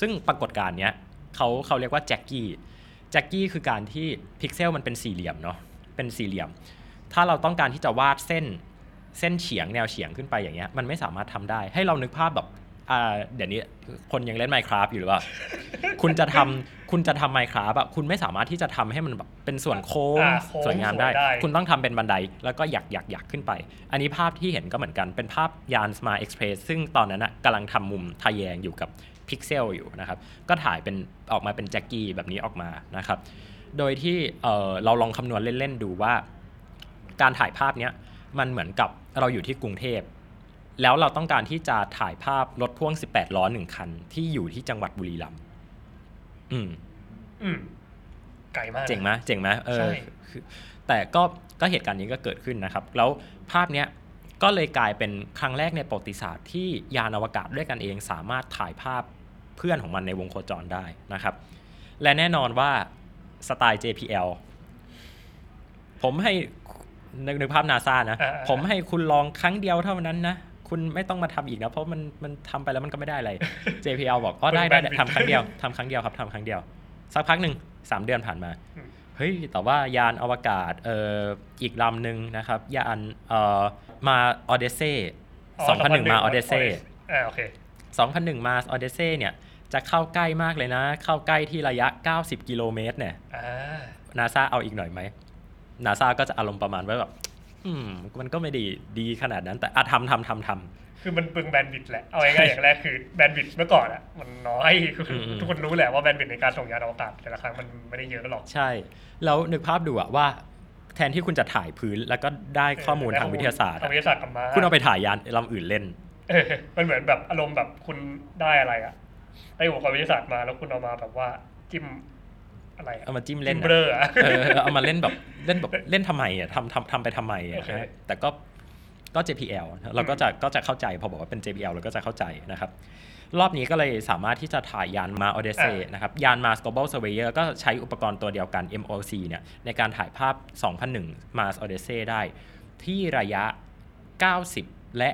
ซึ่งปรากฏการณ์เนี้ยเขาเขาเรียกว่า jaggy jaggy คือการที่พิกเซลมันเป็นสี่เหลี่ยมเนาะเป็นสี่เหลี่ยม ถ้าเราต้องการที่จะวาดเส้นเส้นเฉียงแนวเฉียงขึ้นไปอย่างเงี้ยมันไม่สามารถทำได้ ให้เรานึกภาพแบบอ่า เดี๋ยวนี้คนยังเล่น Minecraft อยู่หรือเปล่า คุณจะทำคุณจะทำ Minecraft อะคุณไม่สามารถที่จะทำให้มันแบบเป็นส่วนโค้งอ่าโค้งสวยงามได้ สวยได้ คุณต้องทำเป็นบันไดแล้วก็หยักหยักหยักขึ้นไป อันนี้ภาพที่เห็นก็เหมือนกันเป็นภาพยาน Smart Express ซึ่งตอนนั้นอะกำลังทำมุมทะแยงอยู่กับพิกเซลอยู่นะครับ ก็ถ่ายเป็นออกมาเป็นแจ็กกี้แบบนี้ออกมานะครับ โดยที่เอ่อเราลองคำนวณเล่น ๆ ดูว่า การถ่ายภาพเนี้ยมันเหมือนกับเราอยู่ที่กรุงเทพ แล้วเราต้องการที่จะถ่ายภาพรถพ่วง 18 ล้อหนึ่งคัน ที่อยู่ที่จังหวัดบุรีรัมย์อืม อืมไกลมากนะเจ๋งไหมเจ๋งไหมเอใช่อคือแต่ก็ก็เหตุการณ์นี้ก็เกิดขึ้นนะครับ แล้วภาพเนี้ยก็เลยกลายเป็นครั้งแรกในประวัติศาสตร์ที่ยานอวกาศด้วยกันเองสามารถถ่ายภาพเพื่อนของมันในวงโคจรได้นะครับ และแน่นอนว่าสไตล์ JPL ผมให้นึกนึกภาพนาซานะอ่าๆผมให้คุณลองครั้งเดียวเท่านั้นนะ คุณไม่ต้องมาทำอีกนะเพราะมันมันทำไปแล้วมันก็ไม่ได้อะไร JPL บอกอ๋อได้ได้ได้ทำครั้งเดียวทำครั้งเดียวครับทำครั้งเดียว สักพักหนึ่งสามเดือนผ่านมาอืมเฮ้ยแต่ว่ายานอวกาศเอ่ออีกลำหนึ่งนะครับยานเอ่อมาออเดเซ่2001มาออเดเซ่อ่าโอเค2001มาออเดเซ่เนี่ยจะเข้าใกล้มากเลยนะ เข้าใกล้ที่ระยะ 90 กิโลเมตรเนี่ยอ่านาซาเอาอีกหน่อยไหมนาซาก็จะอารมณ์ประมาณว่าแบบ อืมมันก็ไม่ดีดีขนาดนั้นแต่อะทำทำทำทำ คือมันเปลืองแบนด์วิดต์แหละ เอาง่ายๆอย่างแรกคือแบนด์วิดต์เมื่อก่อนอะมันน้อยคืออม ทุกคนรู้แหละว่าแบนด์วิดต์ในการส่งยานอวกาศแต่ละครั้งมันไม่ได้เยอะหรอก ใช่ แล้วนึกภาพดูอะว่า แทนที่คุณจะถ่ายพื้นแล้วก็ได้ข้อมูลทางวิทยาศาสตร์ทาอะงวิทยาศาสตร์กลับมาคุณเอาไปถ่ายยานลำอื่นเล่น เออมันเหมือนแบบอารมณ์แบบคุณได้อะไรอะได้อุปกรณ์วิทยาศาสตร์มาแล้วคุณเอามาแบบว่าจิ้ม อะไรอะเอามาจิ้มเล่นจิ้มอะเบลออะเออเอามาเล่นแบบเล่นแบบเล่นทำไมอะทำทำทำไปทำไมอะโอเคนะแต่ก็ก็ JPL นะเราก็จะก็จะเข้าใจพอบอกว่าเป็น JPL เราก็จะเข้าใจนะครับรอบนี้ก็เลยสามารถที่จะถ่ายยานมาออเดเซอ่านนะครับยาน Mars Global Surveyor ก็ใช้อุปกรณ์ตัวเดียวกัน MOC เนี่ยในการถ่ายภาพ 2001 Mars Odyssey ได้ ที่ระยะ 90 และ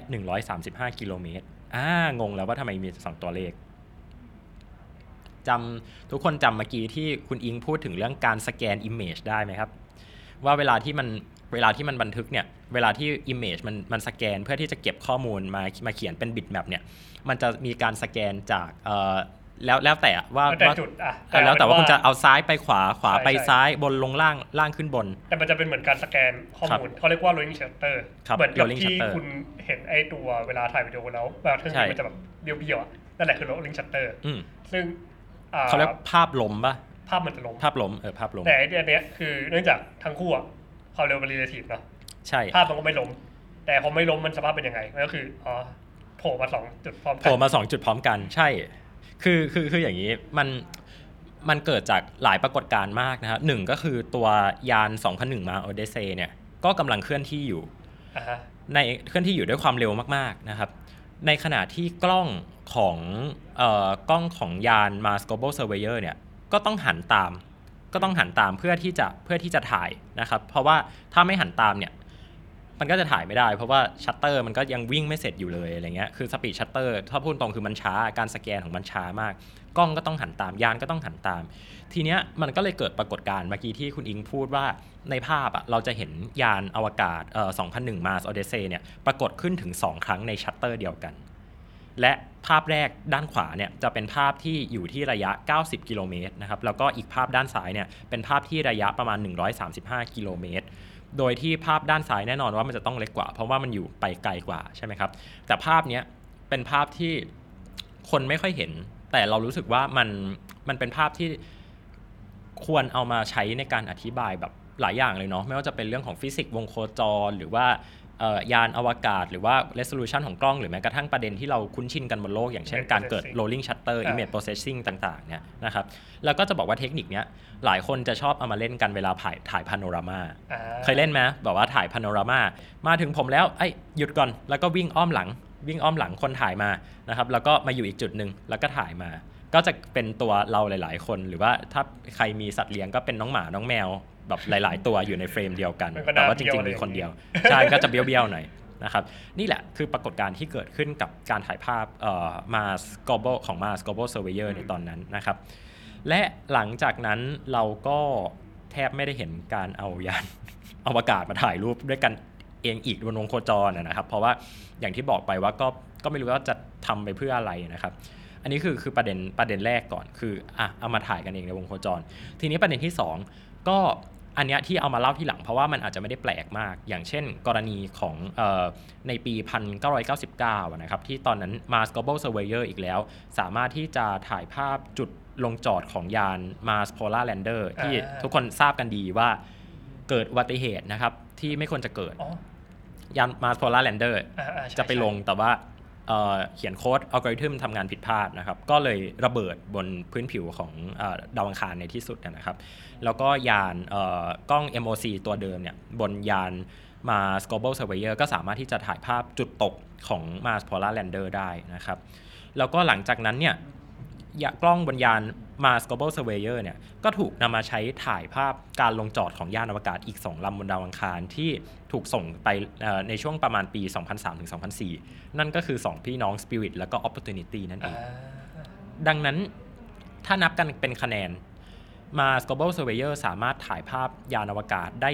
135 กิโลเมตรอ่างงแล้วว่าทำไมมีสองตัวเลข จำทุกคนจำเมื่อกี้ที่คุณอิงพูดถึงเรื่องการสแกน Image ได้ไหมครับ ว่าเวลาที่มันเวลาที่มันบันทึกเนี่ยเวลาที่ Image มันมันสแกนเพื่อที่จะเก็บข้อมูลมามาเขียนเป็นบิตแมปเนี่ยมันจะมีการสแกนจากเอ่อแล้วแล้วแต่ว่าแล้วแต่ว่าจุดอะเออแล้วแต่ว่าคุณจะเอาซ้ายไปขวาขวาใช่ไปใช่ซ้ายบนลงล่างล่างขึ้นบน แต่มันจะเป็นเหมือนการสแกนข้อมูลเขาเรียกว่า rolling shutter ครับเหมือนกับ rolling ที่ shutter คุณเห็นไอ้ตัวเวลาถ่ายวิดีโอแล้วแบบทึ่งใช่มันจะแบบเบี้ยวๆอะนั่นแหละคือ rolling shutter อืมซึ่งอ่า เขาเรียกภาพล้มปะภาพมันจะลงภาพล้มเออภาพล้มแต่ไอ้เนี้ยคือเนื่องจากทั้งคู่อะความเร็วเป็น relative เนาะใช่ภาพมันก็ไม่ล้มแต่พอไม่ล้มมันสภาพเป็นยังไงมันก็คืออ๋อโผล่มาสองจุดพร้อมโผกัล่มาสองจุดพร้อมกันใช่ คือคือคืออย่างนี้มันมันเกิดจากหลายปรากฏการณ์มากนะครับหนึ่งก็คือตัวยาน2001 Mars Odyssey เนี่ยก็กำลังเคลื่อนที่อยู่อ่าฮะในเคลื่อนที่อยู่ด้วยความเร็วมากๆนะครับ ในขณะที่กล้องของเอ่อกล้องของยาน Mars Global Surveyor เนี่ยก็ต้องหันตาม ก็ต้องหันตามเพื่อที่จะเพื่อที่จะถ่ายนะครับ เพราะว่าถ้าไม่หันตามเนี่ยมันก็จะถ่ายไม่ได้ เพราะว่าชัตเตอร์มันก็ยังวิ่งไม่เสร็จอยู่เลยอะไรเงี้ยคือ speed shutter ถ้าพูดตรงคือมันช้าการสแกนของมันช้ามาก กล้องก็ต้องหันตามยานก็ต้องหันตาม ทีเนี้ยมันก็เลยเกิดปรากฏการณ์เมื่อกี้ที่คุณอิงพูดว่าในภาพอะเราจะเห็นยานอวกาศเอ่อ2001 Mars Odyssey เนี่ยปรากฏขึ้นถึง 2 ครั้งในชัตเตอร์เดียวกัน และภาพแรกด้านขวาเนี่ยจะเป็นภาพที่อยู่ที่ระยะ 90 กิโลเมตรนะครับแล้วก็อีกภาพด้านซ้ายเนี่ยเป็นภาพที่ระยะประมาณ 135 กิโลเมตรโดยที่ภาพด้านซ้ายแน่นอนว่ามันจะต้องเล็กกว่า เพราะว่ามันอยู่ไปไกลกว่าใช่ไหมครับ แต่ภาพเนี้ยเป็นภาพที่คนไม่ค่อยเห็น แต่เรารู้สึกว่ามันมันเป็นภาพที่ควรเอามาใช้ในการอธิบายแบบหลายอย่างเลยเนาะไม่ว่าจะเป็นเรื่องของฟิสิกส์วงโคจร หรือว่าเอ่อยานอวกาศ หรือว่า resolution ของกล้อง หรือแม้กระทั่งประเด็นที่เราคุ้นชินกันบนโลก อย่างเช่นการเกิด rolling shutter อ่า image processing ต่างๆเนี่ยนะครับแล้วก็จะบอกว่าเทคนิคเนี้ยหลายคนจะชอบเอามาเล่นกันเวลาถ่ายถ่ายพาโนรามาอ่าเคยเล่นไหมแบบว่าถ่ายพาโนรามามาถึงผมแล้วไอ้ยหยุดก่อนแล้วก็วิ่งอ้อมหลัง วิ่งอ้อมหลังคนถ่ายมานะครับแล้วก็มาอยู่อีกจุดหนึ่งแล้วก็ถ่ายมา ก็จะเป็นตัวเราหลาย ๆ คน หรือว่าถ้าใครมีสัตว์เลี้ยงก็เป็นน้องหมาน้องแมวแบบหลาย ๆ ตัวอยู่ในเฟรมเดียวกันมันก็แต่ว่าจน่าเบี้ริยวงๆเลยมีคนเดียวใช่ก็จะเบี้ยวๆหน่อยนะครับนี่แหละคือปรากฏการณ์ที่เกิดขึ้นกับการถ่ายภาพเอ่อ Mars Global ของ Mars Global Surveyor ในตอนนั้นนะครับ และหลังจากนั้นเราก็แทบไม่ได้เห็นการเอายานอวกาศมาถ่ายรูปด้วยกัน เองอีกบนวงโคจรนะนะครับ เพราะว่าอย่างที่บอกไปว่าก็ก็ไม่รู้ว่าจะทำไปเพื่ออะไรนะครับ อันนี้คือคือประเด็นประเด็นแรกก่อนคืออะเอามาถ่ายกันเองในวงโคจร ทีนี้ประเด็นที่ 2 ก็อันเนี้ยที่เอามาเล่าที่หลังเพราะว่ามันอาจจะไม่ได้แปลกมาก อย่างเช่น กรณีของเออในปี 1999อะนะครับที่ตอนนั้น Mars Global Surveyor อีกแล้ว สามารถที่จะถ่ายภาพจุดลงจอดของยาน Mars Polar Lander ที่อ่าทุกคนทราบกันดีว่าเกิดอุบัติเหตุนะครับ ที่ไม่ควรจะเกิดอ๋อยาน Mars Polar Lander อ่าอ่าใช่จะไปลงแต่ว่าเอ่อเขียนโค้ดอัลกอริทึมทำงานผิดพลาดนะครับ ก็เลยระเบิดบนพื้นผิวของเออดาวอังคารในที่สุดนะครับ แล้วก็ยานเอ่อกล้อง MOC ตัวเดิมเนี่ยบนยาน Mars Global Surveyor ก็สามารถที่จะถ่ายภาพจุดตกของ Mars Polar Lander ได้นะครับ แล้วก็หลังจากนั้นเนี่ยยา กล้องบนยาน Mars Global Surveyor เนี่ยก็ถูกนำมาใช้ถ่ายภาพการลงจอดของยานอวกาศอีก 2ลำบนดาวอังคารที่ถูกส่งไปเอ่อในช่วงประมาณปี 2003ถึง2004 นั่นก็คือ 2 พี่น้อง Spirit แล้วก็ Opportunity นั่นเออ่างดังนั้นถ้านับกันเป็นคะแนน Mars Global Surveyor สามารถถ่ายภาพยานอวกาศได้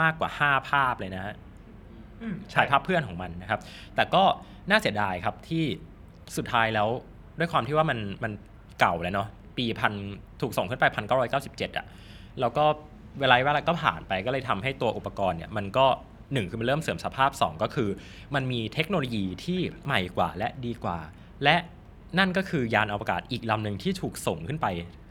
มากกว่า 5 ภาพเลยนะฮะอืมใช่ถ่ายภาพเพื่อนของมันนะครับ แต่ก็น่าเสียดายครับที่สุดท้ายแล้ว ด้วยความที่ว่ามันมันเก่าแล้วเนาะปีพันถูกส่งขึ้นไปพันเก้าร้อยเก้าสิบเจ็ดอะแล้วก็เวลาเวลาก็ผ่านไปก็เลยทำให้ตัวอุปกรณ์เนี่ยมันก็หนึ่งคือมันเริ่มเสื่อมสภาพ 2 ก็คือ มันมีเทคโนโลยีที่ใหม่กว่าและดีกว่า และนั่นก็คือยานอวกาศอีกลำหนึ่งที่ถูกส่งขึ้นไป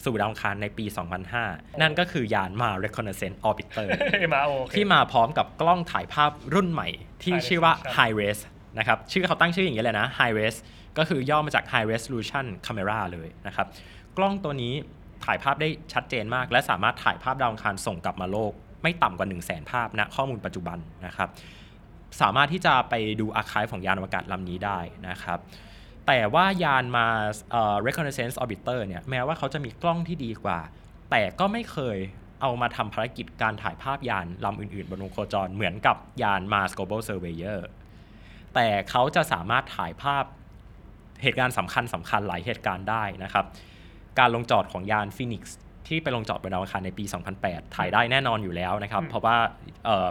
สู่ดาวอังคารในปี 2005 นั่นก็คือยาน Mars Reconnaissance Orbiter มาโอเคที่มาพร้อมกับกล้องถ่ายภาพรุ่นใหม่ที่ชื่อว่า High Res นะครับชื่อเขาตั้งชื่ออย่างนี้เลยนะ High Res ก็คือย่อมาจาก High Resolution Camera เลยนะครับ กล้องตัวนี้ถ่ายภาพได้ชัดเจนมาก และสามารถถ่ายภาพดาวอังคารส่งกลับมาโลก ไม่ต่ำกว่า 1 0 0 0 0แสนภาพณข้อมูลปัจจุบันนะครับ สามารถที่จะไปดูอาคายของยานอวกาศลำนี้ได้นะครับแต่ว่ายานมาเอ่อ reconnaissance orbiter เนี่ยแม้ว่าเขาจะมีกล้องที่ดีกว่า แต่ก็ไม่เคยเอามาทำภารกิจการถ่ายภาพยานลำอื่นๆ บนวงโคจรเหมือนกับยาน Mars Global Surveyor แต่เขาจะสามารถถ่ายภาพ เหตุการณ์สำคัญสำคัญหลายเหตุการณ์ได้นะครับ การลงจอดของยาน Phoenix ที่ไปลงจอดบนดาวอังคารในปี 2008 ถ่ายได้แน่นอนอยู่แล้วนะครับอืมเพราะว่า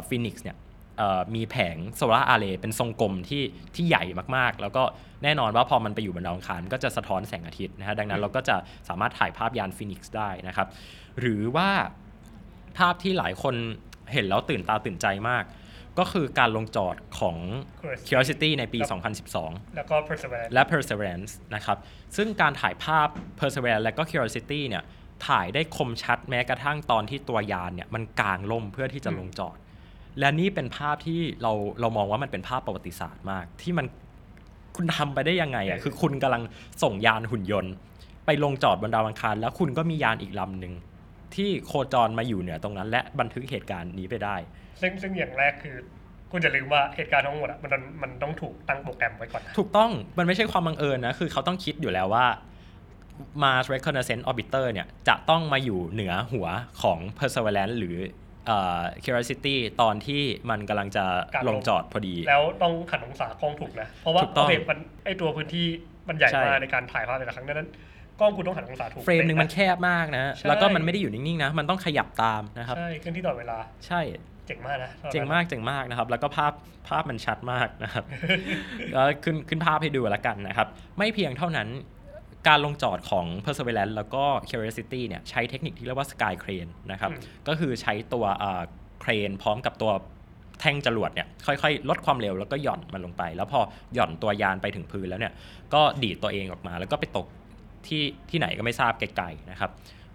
Phoenix เนี่ยเอ่อมีแผง solar array เป็นทรงกลมที่ที่ใหญ่มากๆ แล้วก็แน่นอนว่าพอมันไปอยู่บนดาวอังคารมันก็จะสะท้อนแสงอาทิตย์นะฮะดังนั้นเราก็จะสามารถถ่ายภาพยาน Phoenix ได้นะครับ หรือว่าภาพที่หลายคนเห็นแล้วตื่นตาตื่นใจมาก ก็คือการลงจอดของ Curiosity Curiosity ในปีครับ2012 แล้วก็ Perseverance และ Perseverance นะครับ ซึ่งการถ่ายภาพ Perseverance และก็ Curiosity เนี่ยถ่ายได้คมชัดแม้กระทั่งตอนที่ตัวยานเนี่ยมันกลางล่มเพื่อที่จะลงจอด และนี่เป็นภาพที่เราเรามองว่ามันเป็นภาพประวัติศาสตร์มาก ที่มันคุณทำไปได้ยังไงอะคือคุณกำลังส่งยานหุ่นยนต์ ไปลงจอดบนดาวอังคาร แล้วคุณก็มียานอีกลำหนึ่ง ที่โคจรมาอยู่เหนือตรงนั้น และบันทึกเหตุการณ์นี้ไปได้ ซึ่งซึ่งอย่างแรกคือคุณจะลืมว่าเหตุการณ์ทั้งหมดอะมันมันต้องถูกตั้งโปรแกรมไว้ก่อนนะถูกต้องมันไม่ใช่ความบังเอิญนะ คือเขาต้องคิดอยู่แล้วว่า Mars Reconnaissance Orbiter เนี่ยจะต้องมาอยู่เหนือหัวของ Perseverance หรือเอ่อ Curiosity ตอนที่มันกำลังจะกลางลลงงจอดพอดี แล้วต้องหันองศากล้องถูกนะ เพราะว่าถูกต้องโอเคมันไอตัวพื้นที่มันใหญ่ใช่มากในการถ่ายภาพแต่ละครั้งดังนั้น กล้องคุณต้องหันองศาถูกเฟรมหนึ่งมันป๊ะแคบมากนะใช่แล้วก็มันไม่ได้อยู่นิ่งๆนะ มันต้องขยับตามนะครับ ใช่เคลื่อนที่ตลอดเวลา ใช่ เจ๋งมากนะตอนนั้นเจ๋งมาก เจ๋งมากนะครับ แล้วก็ภาพภาพมันชัดมากนะครับแล้วขึ้นขึ้นภาพให้ดูแล้วกันนะครับ ไม่เพียงเท่านั้น การลงจอดของ Perseverance แล้วก็ Curiosity เนี่ยใช้เทคนิคที่เรียกว่า Sky Crane นะครับอืมก็คือใช้ตัวเครนพร้อมกับตัวแท่งจรวดเนี่ยค่อยๆ ลดความเร็วแล้วก็หย่อนมันลงไป แล้วพอหย่อนตัวยานไปถึงพื้นแล้วเนี่ยก็ดีดตัวเองออกมา แล้วก็ไปตก ที่ที่ไหนก็ไม่ทราบไกลๆนะครับ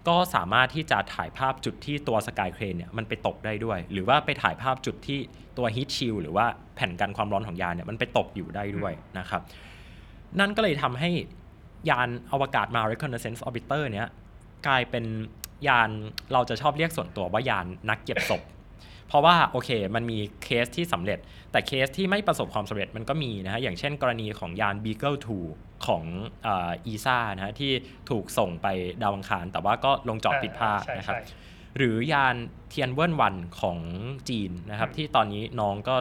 ก็สามารถที่จะถ่ายภาพจุดที่ตัวสกายเครนเนี่ยมันไปตกได้ด้วย หรือว่าไปถ่ายภาพจุดที่ตัว heat shield หรือว่าแผ่นกันความร้อนของยานเนี่ยมันไปตกอยู่ได้ด้วยนะครับ นั่นก็เลยทำให้ยานอวกาศมา Reconnaissance Orbiter เนี้ยกลายเป็นยานเราจะชอบเรียกส่วนตัวว่ายานนักเก็บศพ เพราะว่าโอเคมันมีเคสที่สำเร็จ แต่เคสที่ไม่ประสบความสำเร็จมันก็มีนะฮะอย่างเช่นกรณีของยาน Beagle 2 ของ ESA นะฮะที่ถูกส่งไปดาวอังคาร แต่ว่าก็ลงจอดผิดพลาดใช่นะครับใช่หรือยานเทียนเวิร์นวันของจีนนะครับอืมที่ตอนนี้น้องก็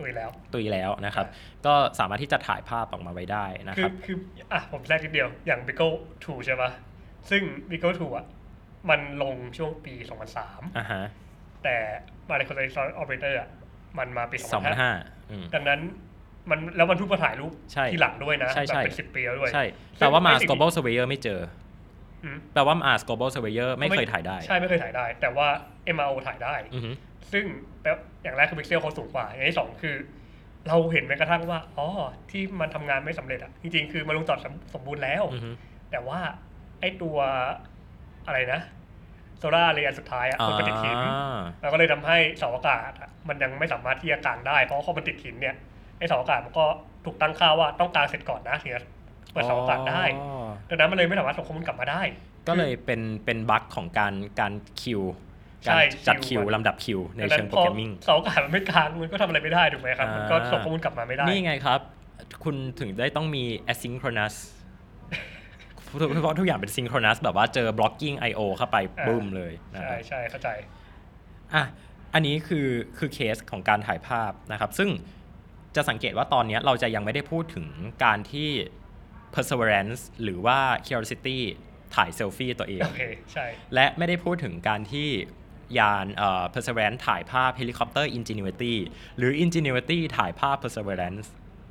ตุยแล้วตุยแล้วนะครับ ก็สามารถที่จะถ่ายภาพออกมาไว้ได้นะคืคอรับคืออะผมแทรกนิดเดียวอย่าง b i g o 2ใช่ปะซึ่ง b i g o 2อะ มันลงช่วงปี 2003อ่าฮะแต่ มาในคอนเทนต์ออเปเตอร์อะมันมาปีสองพัน2005ห้าอืมดังนั้นมันแล้วมันเพิ่งมาถ่ายรูปใช่ทีหลังด้วยนะใช่แบบใช่เป็นสิบปีแล้วด้วย ใช่แปลว่าซึ่ง Mars ไอ้สิ่ง Global Surveyor ไม่เจออืมแปลว่า Mars Global Surveyor ไม่เคยถ่ายได้ ใช่ไม่เคยถ่ายได้ แต่ว่า MRO ถ่ายได้อือฮึซึ่งแปลอย่างแรกคือพิกเซลเขาสูงกว่า อย่างที่สองคือ เราเห็นแม้กระทั่งว่าอ๋อที่มันทำงานไม่สำเร็จอะจริงๆ คือมันลงจอดสมสมบูรณ์แล้วอือฮึแต่ว่าไอ้ตัวอะไรนะ โซล่าเรียนสุดท้ายอะมันเป็นติดหินอ่าแล้วก็เลยทำให้เสาอากาศอะมันยังไม่สามารถที่จะกางได้ เพราะว่าพอมันติดหินเนี่ยไอ้เสาอากาศมันก็ถูกตั้งค่าว่าต้องกางเสร็จก่อนนะถึงจะเปิดเสาอากาศได้อ๋อดังนั้นมันเลยไม่สามารถส่งข้อมูลกลับมาได้ ก็เลยเป็นเป็นบั๊กของการการคิวใช่การจัดคิคิววอะลำดับคิวในดังนั้เชิงนโปรพอแกรมมิ่งเสาอากาศมันไม่กางมันก็ทำอะไรไม่ได้ถูกไหมครับมันก็อ่าส่งข้อมูลกลับมาไม่ได้นี่ไงครับ คุณถึงได้ต้องมี asynchronous เพราะทุกอย่างเป็น synchronous แบบว่าเจอ blocking I/O เข้าไปอ่าบึ้มเลยนะคใช่รับใช่เข้าใจอะอันนี้คือคือเคสของการถ่ายภาพนะครับ ซึ่งจะสังเกตว่าตอนนี้เราจะยังไม่ได้พูดถึงการที่ perseverance หรือว่า curiosity ถ่ายเซลฟี่ตัวเอง โอเค ใช่ และไม่ได้พูดถึงการที่ยานเอ่อ perseverance ถ่ายภาพเฮลิคอปเตอร์ ingenuity หรือ ingenuity ถ่ายภาไป perseverance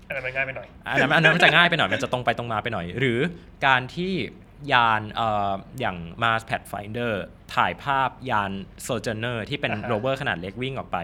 อันนั้นมันง่ายไปหน่อยอันนั้นอันนั้นมันจะง่ายไปหน่อยมันจะตรงไปตรงมาไปหน่อย หรือการที่ยานเอ่ออย่าง Mars Pathfinder ถ่ายภาพยาน Sojourner ที่เป็นอ่าฮะโรเวอร์ขนาดเล็กวิ่งออกไป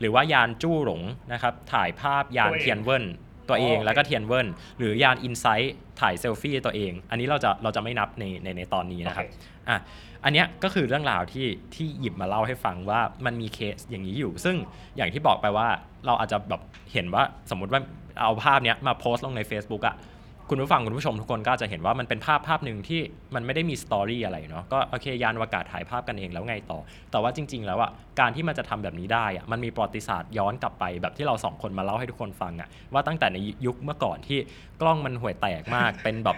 หรือว่ายานจู้หรงนะครับถ่ายภาพยานตัวเองเทียนเวินตัวเองอ๋อโอเคแล้วก็เทียนเวินหรือยาน Insight ถ่ายเซลฟี่ตัวเอง อันนี้เราจะเราจะไม่นับในในในตอนนี้นะครับ โอเคอะอันเนี้ยก็คือเรื่องราวที่ที่หยิบมาเล่าให้ฟังว่ามันมีเคสอย่างนี้อยู่ ซึ่งอย่างที่บอกไปว่าเราอาจจะแบบเห็นว่าสมมุติว่า เอาภาพเนี้ยมาโพสต์ลงใน Facebook อะคุณผู้ฟังคุณผู้ชมทุกคนก็จะเห็นว่ามันเป็นภาพภาพหนึ่งที่มันไม่ได้มีสตอรี่อะไรเนาะก็โอเคยานอวกาศถ่ายภาพกันเองแล้วไงต่อ แต่ว่าจริง ๆ แล้วอะการที่มันจะทำแบบนี้ได้อะมันมีประวัติศาสตร์ย้อนกลับไปแบบที่เราสองคนมาเล่าให้ทุกคนฟังอะว่าตั้งแต่ในยุคเมื่อก่อนที่กล้องมันห่วยแตกมากเป็นแบบ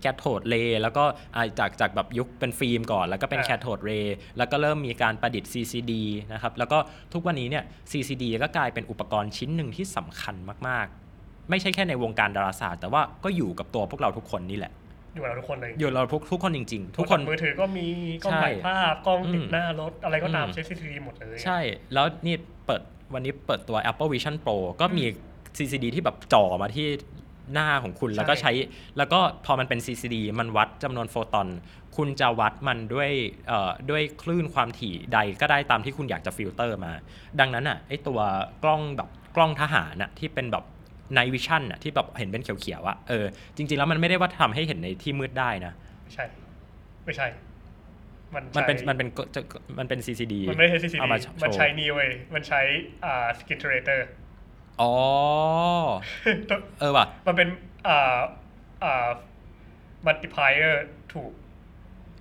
แคทโทดเรย์แล้วก็อ่าจากจากแบบยุคเป็นฟิล์มก่อน แล้วก็เป็นอ่าแคทโทดเรย์แล้วก็เริ่มมีการประดิษฐ์ CCD นะครับแล้วก็ทุกวันนี้เนี่ย CCD ก็กลายเป็นอุปกรณ์ชิ้นหนึ่งที่สำคัญมากๆ ไม่ใช่แค่ในวงการดาราศาสตร์ แต่ว่าก็อยู่กับตัวพวกเราทุกคนนี่แหละอยู่กับเราทุกคนเลยอยู่เราทุกทุกคนจริงๆ ทุกคนมือถือก็มีกล้องใช่ถ่ายภาพกล้องติดอืมหน้ารถ อะไรก็ตามอืมใช้ CCTV หมดเลย ใช่ แล้วนี่เปิดวันนี้เปิดตัว Apple Vision Pro ก็มี CCD ที่แบบจ่อมาที่ หน้าของคุณใช่แล้วก็ใช้ แล้วก็พอมันเป็น CCD มันวัดจำนวนโฟตอน คุณจะวัดมันด้วยเอ่อด้วยคลื่นความถี่ใดก็ได้ตามที่คุณอยากจะฟิลเตอร์มา ดังนั้นอะไอตัวกล้องแบบกล้องทหารน่ะที่เป็นแบบ Night Vision น่ะที่แบบเห็นเป็นเขียวๆอะเออจริง ๆ แล้วมันไม่ได้ว่าทำให้เห็นในที่มืดได้นะไม่ใช่ ไม่ใช่ มันมันเป็นใช้มันเป็นก็จะมันเป็น CCD มันไม่ใช่ CCTV เอามาโชว์มันใช้นี่เว้ยมันใช้อ่า skin generator อ๋ อ เออว่ะ มันเป็นอ่าอ่า multiplier ถูก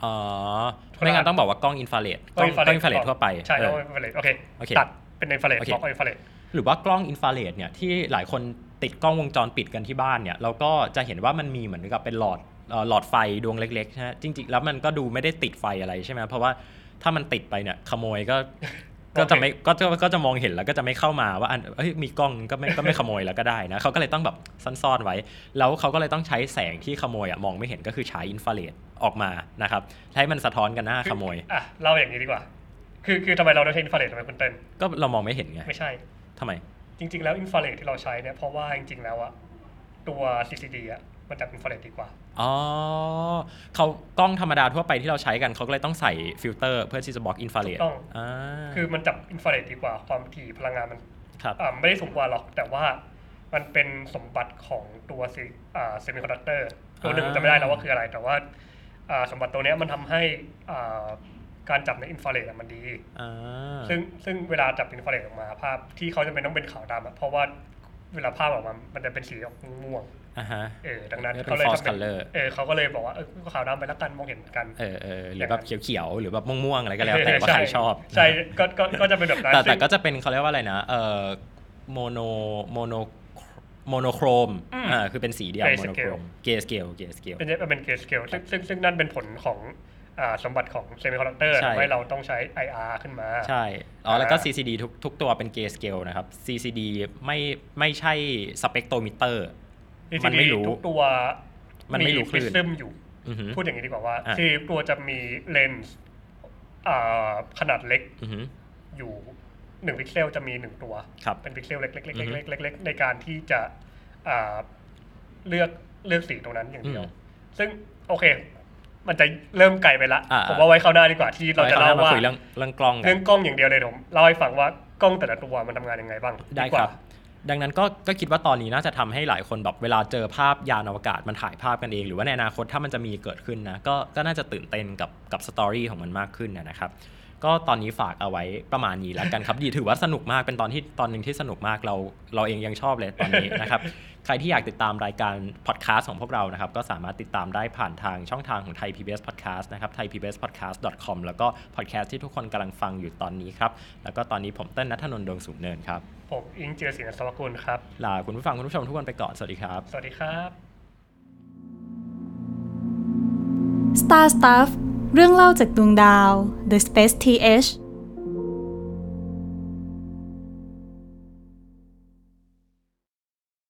อ๋อ ไม่งั้นต้องบอกว่ากล้องอินฟราเรดกล้องกล้องอินฟราเรดทั่วไป ใช่เออกล้องอินฟราเรดโอเคโอเค ตัดเป็นอินฟราเรดโอเคบล็อกอินฟราเรดหรือว่ากล้องอินฟราเรดเนี่ยที่หลายคนติดกล้องวงจรปิดกันที่บ้านเนี่ยเราก็จะเห็นว่ามันมีเหมือนกับเป็นหลอดเอ่อหลอดไฟดวงเล็กๆใช่ไหมจริงๆ แล้วมันก็ดูไม่ได้ติดไฟอะไรใช่ไหมเพราะว่าถ้ามันติดไปเนี่ยขโมยก็ ก็จะไม่ก็จะก็จะมองเห็นแล้วก็จะไม่เข้ามาว่าอันเอ้ยมีกล้องก็ไม่ก็ไม่ขโมยแล้วก็ได้นะเขาก็เลยต้องแบบซ่อนๆไว้ แล้วเขาก็เลยต้องใช้แสงที่ขโมยอะมองไม่เห็นก็คือใช้อินฟราเรดออกมานะครับให้มันสะท้อนกันหน้าขโมยอะเล่าอย่างนี้ดีกว่า คือคือทำไมเราต้องใช้อินฟราเรดทำไมคุณเต้นก็เรามองไม่เห็นไงไม่ใช่ทำไม จริง ๆ แล้วอินฟราเรดที่เราใช้เนี่ยเพราะว่าจริง ๆ แล้วอะตัว CCD อะ มันจับอินฟราเรดดีกว่า อ๋อเขากล้องธรรมดาทั่วไปที่เราใช้กันเขาก็เลยต้องใส่ฟิลเตอร์เพื่อที่จะบล็อกอินฟราเรดถูกต้องอ่าคือมันจับอินฟราเรดดีกว่า ความถี่พลังงานมันครับอ่าไม่ได้สูงกว่าหรอก แต่ว่ามันเป็นสมบัติของตัวซีอ่า semiconductor ตัวหนึ่งอ่าจำไม่ได้แล้วว่าคืออะไร แต่ว่าอ่าสมบัติตัวเนี้ยมันทำให้อ่าการจับในอินฟราเรดอะมันดีอ่าซึ่งซึ่งเวลาจับอินฟราเรดออกมาภาพที่เขาจะเป็นต้องเป็นขาวดำอะเพราะว่าเวลาภาพออกมา มันจะเป็นสีออกม่วง อ่าฮะๆเออดังนั้นเป็นเขาเลย false ทำเป็น color เออเขาก็เลยบอกว่าเออขาวดำไปแล้วกันมองเห็นเหมือนกันเออเออหรือแบบเขียวๆหรือแบบม่วงๆอะไรก็แล้วแต่ว่าใช่ใครชอบ ใช่ก็ก็ก็จะเป็นแบบนั้นแต่แต่ซึ่งก็จะเป็นเขาเรียกว่าอะไรนะเอ่อโมโนโมโนโมโนโครมอืมอ่า คือเป็นสีเดียว Gray โมโนโครม scale เกสเกล เกสเกล เป็นเป็นเกรสเกล ซึ่งซึ่งซึ่งนั่นเป็นผลของอ่าสมบัติของเซมิคอนดักเตอร์ใช่ทำให้เราต้องใช้ IR ขึ้นมา ใช่ อ๋อ แล้วก็อ่า CCD ทุกทุกตัวเป็นเกสเกลนะครับ CCD ไม่ไม่ใช่สเปกโตมิเตอร์ มันไม่รู้ทุกตัวมันไม่รู้คลื่นซึมอยู่อือหือพูดอย่างนี้ดีกว่าว่าอะคือตัวจะมีเลนส์อ่าขนาดเล็กอือหืออยู่หนึ่งพิกเซลจะมีหนึ่งตัวครับเป็นพิกเซลเล็กๆเล็กอือฮึๆเล็กๆเล็กๆในการที่จะอ่าเลือกเลือกสีตรงนั้นอย่างเดียวอืมซึ่งโอเค มันจะเริ่มไกลไปละอ่าผมว่าไว้คราวหน้าดีกว่าที่เราจะเล่าอไมว่าคุยเรื่องเรื่องกล้องกัเรื่อนงกล้องอย่างเดียวเลยผมเล่าให้ฟังว่ากล้องแต่ละตัวมันทำงานยังไงบ้างได้กว่าครับ ดังนั้นก็ก็คิดว่าตอนนี้น่าจะทำให้หลายคนแบบเวลาเจอภาพยานอวกาศมันถ่ายภาพกันเอง หรือว่าในอนาคตถ้ามันจะมีเกิดขึ้นนะก็ก็น่าจะตื่นเต้นกับกับ story ของมันมากขึ้นนะนะครับก็ตอนนี้ฝากเอาไว้ประมาณนี้แล้วกันครับดีถือว่าสนุกมากเป็นตอนที่ตอนหนึ่งที่สนุกมากเราเราเองยังชอบเลยตอนนี้นะครับ ใครที่อยากติดตามรายการพอดแคสต์ของพวกเรานะครับก็สามารถติดตามได้ผ่านทางช่องทางของไทย PBS Podcast นะครับ thaipbspodcast.com แล้วก็พอดแคสต์ที่ทุกคนกำลังฟังอยู่ตอนนี้ครับ แล้วก็ตอนนี้ผมเต้นนัทนนท์ดวงสูงเนินครับ ผมอิงเจอศิลป์สวัสกุลครับ ลาคุณผู้ฟังคุณผู้ชมทุกคนไปก่อน สวัสดีครับ สวัสดีครับ Star Stuff เรื่องเล่าจากดวงดาว The Space TH